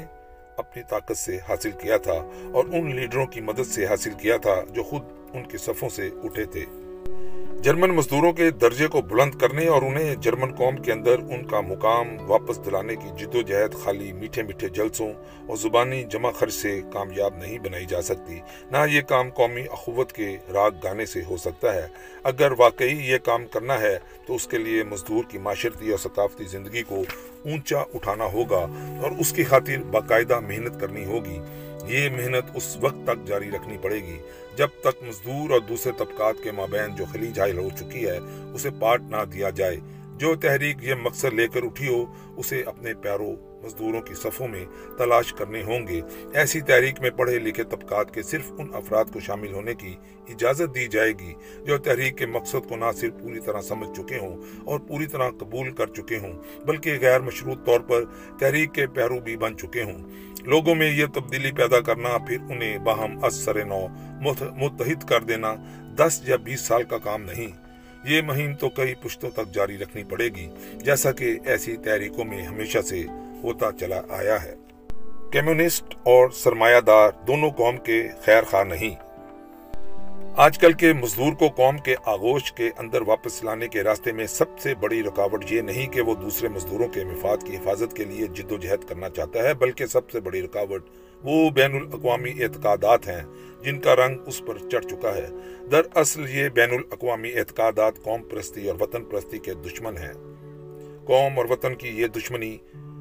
اپنی طاقت سے حاصل کیا تھا اور ان لیڈروں کی مدد سے حاصل کیا تھا جو خود ان کے صفوں سے اٹھے تھے۔ جرمن مزدوروں کے درجے کو بلند کرنے اور انہیں جرمن قوم کے اندر ان کا مقام واپس دلانے کی جد و جہد، خالی میٹھے میٹھے جلسوں اور زبانی جمع خرچ سے کامیاب نہیں بنائی جا سکتی۔ نہ یہ کام قومی اخوت کے راگ گانے سے ہو سکتا ہے۔ اگر واقعی یہ کام کرنا ہے، تو اس کے لیے مزدور کی معاشرتی اور ثقافتی زندگی کو اونچا اٹھانا ہوگا اور اس کی خاطر باقاعدہ محنت کرنی ہوگی۔ یہ محنت اس وقت تک جاری رکھنی پڑے گی۔ جب تک مزدور اور دوسرے طبقات کے مابین جو خلیج حائل ہو چکی ہے، اسے پاٹ نہ دیا جائے۔ جو تحریک یہ مقصد لے کر اٹھی ہو، اسے اپنے پیروں مزدوروں کی صفوں میں تلاش کرنے ہوں گے۔ ایسی تحریک میں پڑھے لکھے طبقات کے صرف ان افراد کو شامل ہونے کی اجازت دی جائے گی جو تحریک کے مقصد کو نہ صرف پوری طرح سمجھ چکے ہوں اور پوری طرح قبول کر چکے ہوں، بلکہ غیر مشروط طور پر تحریک کے پیرو بھی بن چکے ہوں۔ لوگوں میں یہ تبدیلی پیدا کرنا، پھر انہیں باہم اثر نو متحد کر دینا دس یا بیس سال کا کام نہیں۔ یہ مہم تو کئی پشتوں تک جاری رکھنی پڑے گی، جیسا کہ ایسی تحریکوں میں ہمیشہ سے ہوتا چلا آیا ہے۔ کمیونسٹ اور سرمایہ دار دونوں قوم کے خیر خواہ نہیں۔ آج کل کے مزدور کو قوم کے آغوش کے اندر واپس لانے کے راستے میں سب سے بڑی رکاوٹ یہ نہیں کہ وہ دوسرے مزدوروں کے مفاد کی حفاظت کے لیے جد و جہد کرنا چاہتا ہے، بلکہ سب سے بڑی رکاوٹ وہ بین الاقوامی اعتقادات ہیں جن کا رنگ اس پر چڑھ چکا ہے۔ دراصل یہ بین الاقوامی اعتقادات قوم پرستی اور وطن پرستی کے دشمن ہیں۔ قوم اور وطن کی یہ دشمنی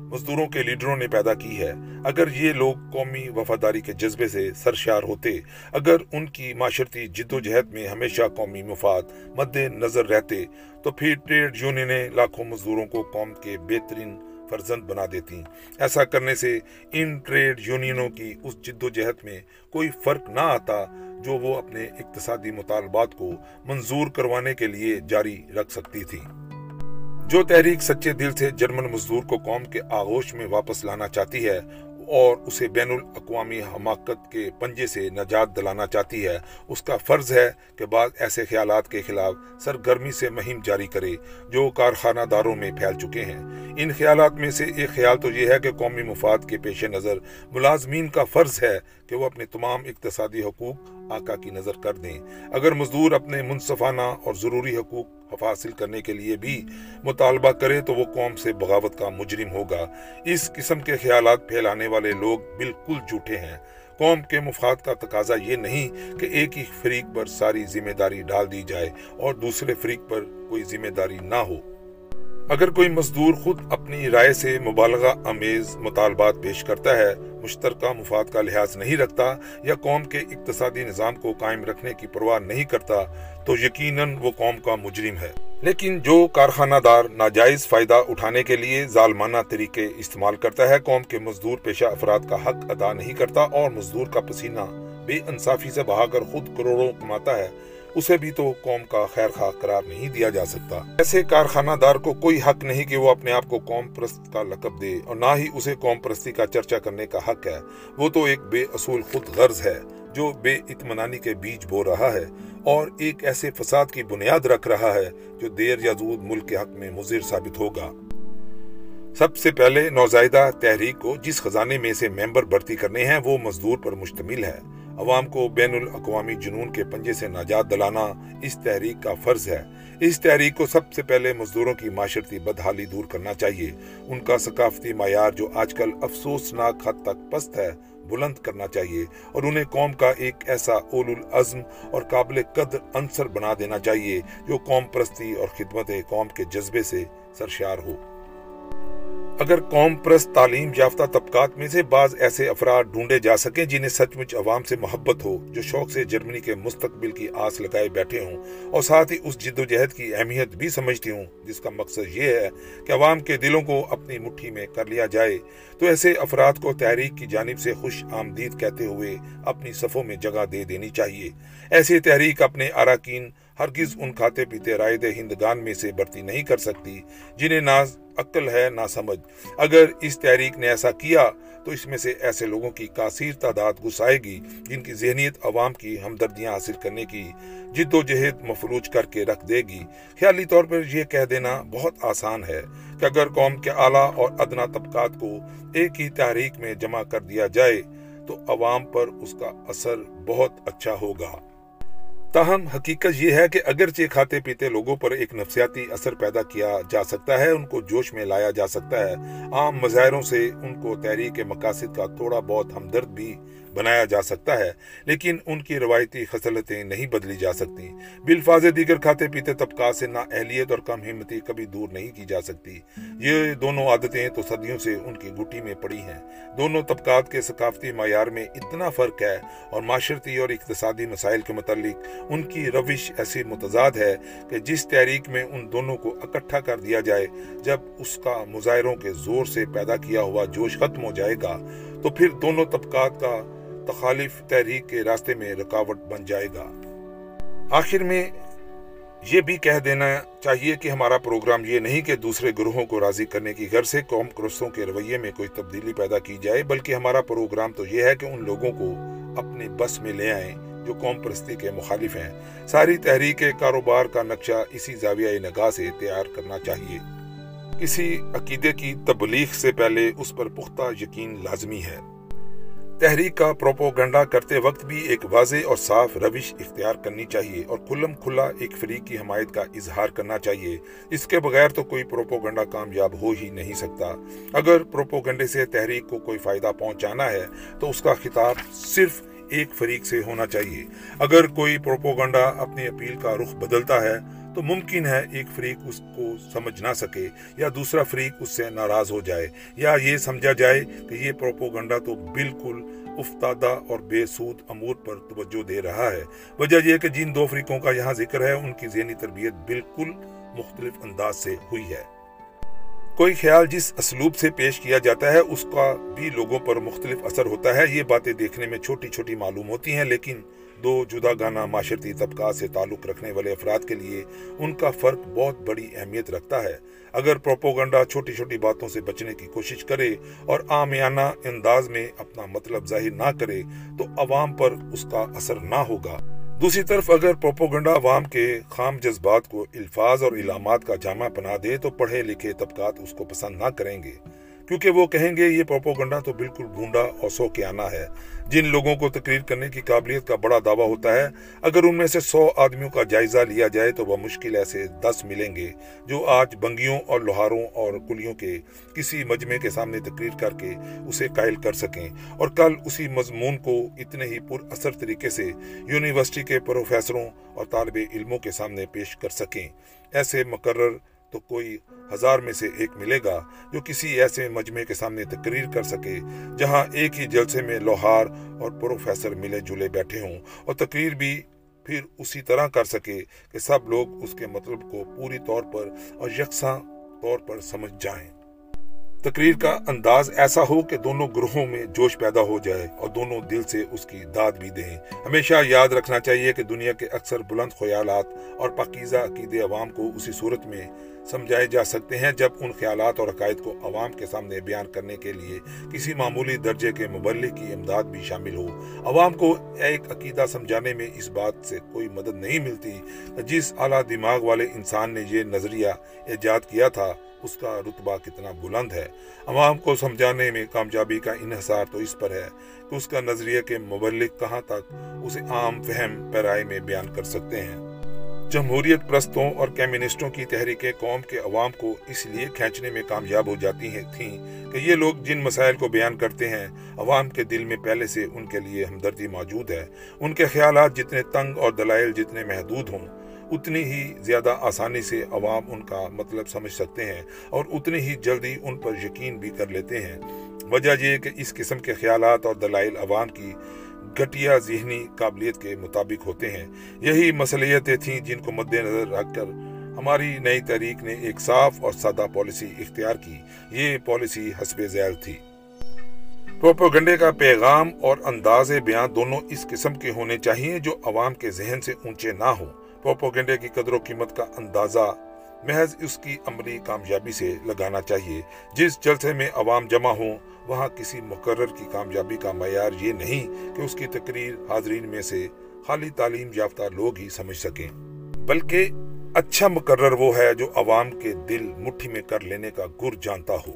مزدوروں کے لیڈروں نے پیدا کی ہے۔ اگر یہ لوگ قومی وفاداری کے جذبے سے سرشار ہوتے، اگر ان کی معاشرتی جد و جہد میں ہمیشہ قومی مفاد مد نظر رہتے، تو پھر ٹریڈ یونینیں لاکھوں مزدوروں کو قوم کے بہترین فرزند بنا دیتی ایسا کرنے سے ان ٹریڈ یونینوں کی اس جد و جہد میں کوئی فرق نہ آتا جو وہ اپنے اقتصادی مطالبات کو منظور کروانے کے لیے جاری رکھ سکتی تھی جو تحریک سچے دل سے جرمن مزدور کو قوم کے آغوش میں واپس لانا چاہتی ہے اور اسے بین الاقوامی حماقت کے پنجے سے نجات دلانا چاہتی ہے، اس کا فرض ہے کہ بعض ایسے خیالات کے خلاف سرگرمی سے مہم جاری کرے جو کارخانہ داروں میں پھیل چکے ہیں۔ ان خیالات میں سے ایک خیال تو یہ ہے کہ قومی مفاد کے پیش نظر ملازمین کا فرض ہے کہ وہ اپنے تمام اقتصادی حقوق آقا کی نظر کر دیں۔ اگر مزدور اپنے منصفانہ اور ضروری حقوق حاصل کرنے کے لیے بھی مطالبہ کرے تو وہ قوم سے بغاوت کا مجرم ہوگا۔ اس قسم کے خیالات پھیلانے والے لوگ بالکل جھوٹے ہیں۔ قوم کے مفاد کا تقاضا یہ نہیں کہ ایک ہی فریق پر ساری ذمہ داری ڈال دی جائے اور دوسرے فریق پر کوئی ذمہ داری نہ ہو۔ اگر کوئی مزدور خود اپنی رائے سے مبالغہ، امیز، مطالبات پیش کرتا ہے، مشترکہ مفاد کا لحاظ نہیں رکھتا یا قوم کے اقتصادی نظام کو قائم رکھنے کی پرواہ نہیں کرتا، تو یقیناً وہ قوم کا مجرم ہے۔ لیکن جو کارخانہ دار ناجائز فائدہ اٹھانے کے لیے ظالمانہ طریقے استعمال کرتا ہے، قوم کے مزدور پیشہ افراد کا حق ادا نہیں کرتا اور مزدور کا پسینہ بے انصافی سے بہا کر خود کروڑوں کماتا ہے۔ اسے بھی تو قوم کا خیر خواہ قرار نہیں دیا جا سکتا۔ ایسے کارخانہ دار کو کوئی حق نہیں کہ وہ اپنے آپ کو قوم پرست کا لقب دے اور نہ ہی اسے قوم پرستی کا چرچا کرنے کا حق ہے۔ وہ تو ایک بے اصول خود غرض ہے جو بے اطمینانی کے بیج بو رہا ہے اور ایک ایسے فساد کی بنیاد رکھ رہا ہے جو دیر یا دود ملک کے حق میں مضر ثابت ہوگا۔ سب سے پہلے نوزائیدہ تحریک کو جس خزانے میں سے ممبر بھرتی کرنے ہیں وہ مزدور پر مشتمل ہے۔ عوام کو بین الاقوامی جنون کے پنجے سے نجات دلانا اس تحریک کا فرض ہے۔ اس تحریک کو سب سے پہلے مزدوروں کی معاشرتی بدحالی دور کرنا چاہیے۔ ان کا ثقافتی معیار جو آج کل افسوسناک حد تک پست ہے، بلند کرنا چاہیے اور انہیں قوم کا ایک ایسا اول العزم اور قابل قدر عنصر بنا دینا چاہیے جو قوم پرستی اور خدمت قوم کے جذبے سے سرشار ہو۔ اگر قوم پرست تعلیم یافتہ طبقات میں سے بعض ایسے افراد ڈھونڈے جا سکیں جنہیں سچ مچ عوام سے محبت ہو، جو شوق سے جرمنی کے مستقبل کی آس لگائے بیٹھے ہوں اور ساتھ ہی اس جد و جہد کی اہمیت بھی سمجھتی ہوں، جس کا مقصد یہ ہے کہ عوام کے دلوں کو اپنی مٹھی میں کر لیا جائے۔ تو ایسے افراد کو تحریک کی جانب سے خوش آمدید کہتے ہوئے اپنی صفوں میں جگہ دے دینی چاہیے۔ ایسی تحریک اپنے اراکین ہرگز ان کھاتے پیتے رائے دے ہندگان میں سے بڑھتی نہیں کر سکتی، جنہیں نہ عقل ہے نہ سمجھ۔ اگر اس تحریک نے ایسا کیا، تو اس میں سے ایسے لوگوں کی کاثیر تعداد گسائے گی، جن کی ذہنیت عوام کی ہمدردیاں حاصل کرنے کی جد و جہد مفلوج کر کے رکھ دے گی۔ خیالی طور پر یہ کہہ دینا بہت آسان ہے کہ اگر قوم کے اعلیٰ اور ادنا طبقات کو ایک ہی تحریک میں جمع کر دیا جائے، تو عوام پر اس کا اثر بہت اچھا ہوگا۔ تاہم، حقیقت یہ ہے کہ اگرچہ کھاتے پیتے لوگوں پر ایک نفسیاتی اثر پیدا کیا جا سکتا ہے، ان کو جوش میں لایا جا سکتا ہے۔ عام مظاہروں سے ان کو تحریک مقاصد کا تھوڑا بہت ہمدرد بھی بنایا جا سکتا ہے، لیکن ان کی روایتی خصلتیں نہیں بدلی جا سکتی۔ بالفاظ دیگر کھاتے پیتے طبقات سے نا اہلیت اور کم ہمتی کبھی دور نہیں کی جا سکتی۔ یہ دونوں عادتیں تو صدیوں سے ان کی گٹی میں پڑی ہیں۔ دونوں طبقات کے ثقافتی معیار میں اتنا فرق ہے اور معاشرتی اور اقتصادی مسائل کے متعلق ان کی روش ایسی متضاد ہے کہ جس تحریک میں ان دونوں کو اکٹھا کر دیا جائے، جب اس کا مظاہروں کے زور سے پیدا کیا ہوا جوش ختم ہو جائے گا۔ تو پھر دونوں طبقات کا تخالف تحریک کے راستے میں رکاوٹ بن جائے گا۔ آخر میں یہ بھی کہہ دینا چاہیے کہ ہمارا پروگرام یہ نہیں کہ دوسرے گروہوں کو راضی کرنے کی غرض سے قوم کرستوں کے رویے میں کوئی تبدیلی پیدا کی جائے، بلکہ ہمارا پروگرام تو یہ ہے کہ ان لوگوں کو اپنے بس میں لے آئیں جو قوم پرستی کے مخالف ہیں۔ ساری تحریک کاروبار کا نقشہ اسی زاویہ نگاہ سے تیار کرنا چاہیے۔ کسی عقیدے کی تبلیغ سے پہلے اس پر پختہ یقین لازمی ہے۔ تحریک کا پروپوگنڈا کرتے وقت بھی ایک واضح اور صاف روش اختیار کرنی چاہیے اور کلم کھلا ایک فریق کی حمایت کا اظہار کرنا چاہیے۔ اس کے بغیر تو کوئی پروپوگنڈا کامیاب ہو ہی نہیں سکتا۔ اگر پروپوگنڈے سے تحریک کو کوئی فائدہ پہنچانا ہے تو اس کا خطاب صرف ایک فریق سے ہونا چاہیے۔ اگر کوئی پروپوگنڈا اپنی اپیل کا رخ بدلتا ہے تو ممکن ہے ایک فریق اس کو سمجھ نہ سکے یا دوسرا فریق اس سے ناراض ہو جائے یا یہ سمجھا جائے کہ یہ پروپوگنڈا تو بالکل افتادہ اور بے سود امور پر توجہ دے رہا ہے۔ وجہ یہ کہ جن دو فریقوں کا یہاں ذکر ہے، ان کی ذہنی تربیت بالکل مختلف انداز سے ہوئی ہے۔ کوئی خیال جس اسلوب سے پیش کیا جاتا ہے، اس کا بھی لوگوں پر مختلف اثر ہوتا ہے۔ یہ باتیں دیکھنے میں چھوٹی چھوٹی معلوم ہوتی ہیں، لیکن دو جدا گانا معاشرتی طبقات سے تعلق رکھنے والے افراد کے لیے ان کا فرق بہت بڑی اہمیت رکھتا ہے۔ اگر پروپوگنڈا چھوٹی چھوٹی باتوں سے بچنے کی کوشش کرے اور آمیانہ انداز میں اپنا مطلب ظاہر نہ کرے تو عوام پر اس کا اثر نہ ہوگا۔ دوسری طرف اگر پروپوگنڈا عوام کے خام جذبات کو الفاظ اور علامات کا جامع پنا دے تو پڑھے لکھے طبقات اس کو پسند نہ کریں گے۔ کیونکہ وہ کہیں گے یہ پروپوگنڈا تو بالکل گھونڈا اور سو کے آنا ہے۔ جن لوگوں کو تقریر کرنے کی قابلیت کا بڑا دعویٰ ہوتا ہے، اگر ان میں سے سو آدمیوں کا جائزہ لیا جائے تو وہ مشکل ایسے دس ملیں گے جو آج بنگیوں اور لوہاروں اور کلیوں کے کسی مجمع کے سامنے تقریر کر کے اسے قائل کر سکیں۔ اور کل اسی مضمون کو اتنے ہی پر اثر طریقے سے یونیورسٹی کے پروفیسروں اور طالب علموں کے سامنے پیش کر سکیں۔ ایسے مقرر تو کوئی ہزار میں سے ایک ملے گا جو کسی ایسے مجمع کے سامنے تقریر کر سکے، جہاں ایک ہی جلسے میں لوہار اور پروفیسر ملے جلے بیٹھے ہوں اور تقریر بھی پھر اسی طرح کر سکے کہ سب لوگ اس کے مطلب کو پوری طور پر اور یکساں طور پر سمجھ جائیں۔ تقریر کا انداز ایسا ہو کہ دونوں گروہوں میں جوش پیدا ہو جائے اور دونوں دل سے اس کی داد بھی دیں۔ ہمیشہ یاد رکھنا چاہیے کہ دنیا کے اکثر بلند خیالات اور پاکیزہ عقید عوام کو اسی صورت میں سمجھائے جا سکتے ہیں جب ان خیالات اور عقائد کو عوام کے سامنے بیان کرنے کے لیے کسی معمولی درجے کے مبلغ کی امداد بھی شامل ہو۔ عوام کو ایک عقیدہ سمجھانے میں اس بات سے کوئی مدد نہیں ملتی۔ جس اعلیٰ دماغ والے انسان نے یہ نظریہ ایجاد کیا تھا، اس کا رتبہ کتنا بلند ہے۔ عوام کو سمجھانے میں کامیابی کا انحصار تو اس پر ہے کہ اس کا نظریہ کے مبلک کہاں تک اسے عام فہم پیرائے میں بیان کر سکتے ہیں۔ جمہوریت پرستوں اور کیمنسٹوں کی تحریکیں قوم کے عوام کو اس لیے کھینچنے میں کامیاب ہو جاتی ہیں تھیں کہ یہ لوگ جن مسائل کو بیان کرتے ہیں، عوام کے دل میں پہلے سے ان کے لیے ہمدردی موجود ہے۔ ان کے خیالات جتنے تنگ اور دلائل جتنے محدود ہوں، اتنی ہی زیادہ آسانی سے عوام ان کا مطلب سمجھ سکتے ہیں اور اتنی ہی جلدی ان پر یقین بھی کر لیتے ہیں۔ وجہ یہ کہ اس قسم کے خیالات اور دلائل عوام کی گٹیا ذہنی قابلیت کے مطابق ہوتے ہیں۔ یہی مسئلیتیں تھیں جن کو مد نظر رکھ کر ہماری نئی تحریک نے ایک صاف اور سادہ پالیسی اختیار کی۔ یہ پالیسی حسب ذیل تھی۔ پروپوگنڈے کا پیغام اور انداز بیان دونوں اس قسم کے ہونے چاہیے جو عوام کے ذہن سے اونچے نہ ہوں۔ پروپوگنڈے کی قدر و قیمت کا اندازہ محض اس کی عملی کامیابی سے لگانا چاہیے۔ جس جلسے میں عوام جمع ہوں وہاں کسی مقرر کی کامیابی کا معیار یہ نہیں کہ اس کی تقریر حاضرین میں سے خالی تعلیم یافتہ لوگ ہی سمجھ سکیں۔ بلکہ اچھا مقرر وہ ہے جو عوام کے دل مٹھی میں کر لینے کا گر جانتا ہو۔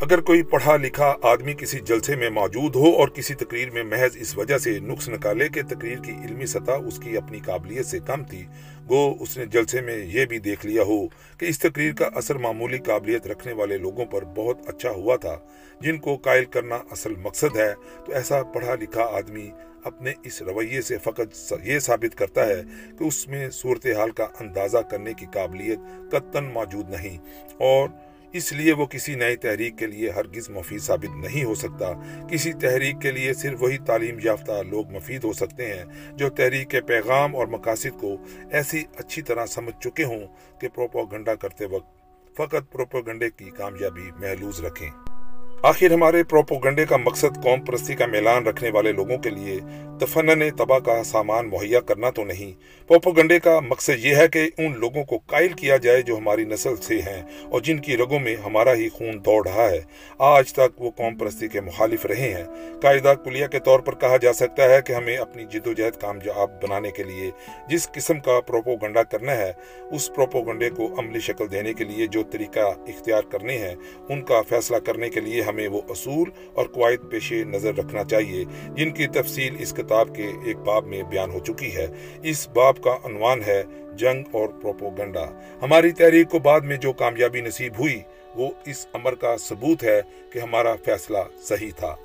اگر کوئی پڑھا لکھا آدمی کسی جلسے میں موجود ہو اور کسی تقریر میں محض اس وجہ سے نقص نکالے کہ تقریر کی علمی سطح اس کی اپنی قابلیت سے کم تھی گو اس نے جلسے میں یہ بھی دیکھ لیا ہو کہ اس تقریر کا اثر معمولی قابلیت رکھنے والے لوگوں پر بہت اچھا ہوا تھا، جن کو قائل کرنا اصل مقصد ہے۔ تو ایسا پڑھا لکھا آدمی اپنے اس رویے سے فقط یہ ثابت کرتا ہے کہ اس میں صورتحال کا اندازہ کرنے کی قابلیت قطن موجود نہیں اور اس لیے وہ کسی نئی تحریک کے لیے ہرگز مفید ثابت نہیں ہو سکتا۔ کسی تحریک کے لیے صرف وہی تعلیم یافتہ لوگ مفید ہو سکتے ہیں جو تحریک کے پیغام اور مقاصد کو ایسی اچھی طرح سمجھ چکے ہوں کہ پروپوگنڈا کرتے وقت فقط پروپوگنڈے کی کامیابی محلوز رکھیں۔ آخر ہمارے پروپوگنڈے کا مقصد قوم پرستی کا میلان رکھنے والے لوگوں کے لیے تفنن تباہ کا سامان مہیا کرنا تو نہیں۔ پروپوگنڈے کا مقصد یہ ہے کہ ان لوگوں کو قائل کیا جائے جو ہماری نسل سے ہیں اور جن کی رگوں میں ہمارا ہی خون دوڑ رہا ہے۔ آج تک وہ قوم پرستی کے مخالف رہے ہیں۔ قاعدہ کلیہ کے طور پر کہا جا سکتا ہے کہ ہمیں اپنی جد و جہد کامیاب بنانے کے لیے جس قسم کا پروپوگنڈا کرنا ہے، اس پروپوگنڈے کو عملی شکل دینے کے لیے جو طریقہ اختیار کرنے ہیں، ان کا فیصلہ کرنے کے لیے ہمیں وہ اصول اور قواعد پیش نظر رکھنا چاہیے، جن کی تفصیل اس کتاب کے ایک باب میں بیان ہو چکی ہے۔ اس باب کا عنوان ہے جنگ اور پروپوگنڈا۔ ہماری تحریک کو بعد میں جو کامیابی نصیب ہوئی، وہ اس امر کا ثبوت ہے کہ ہمارا فیصلہ صحیح تھا۔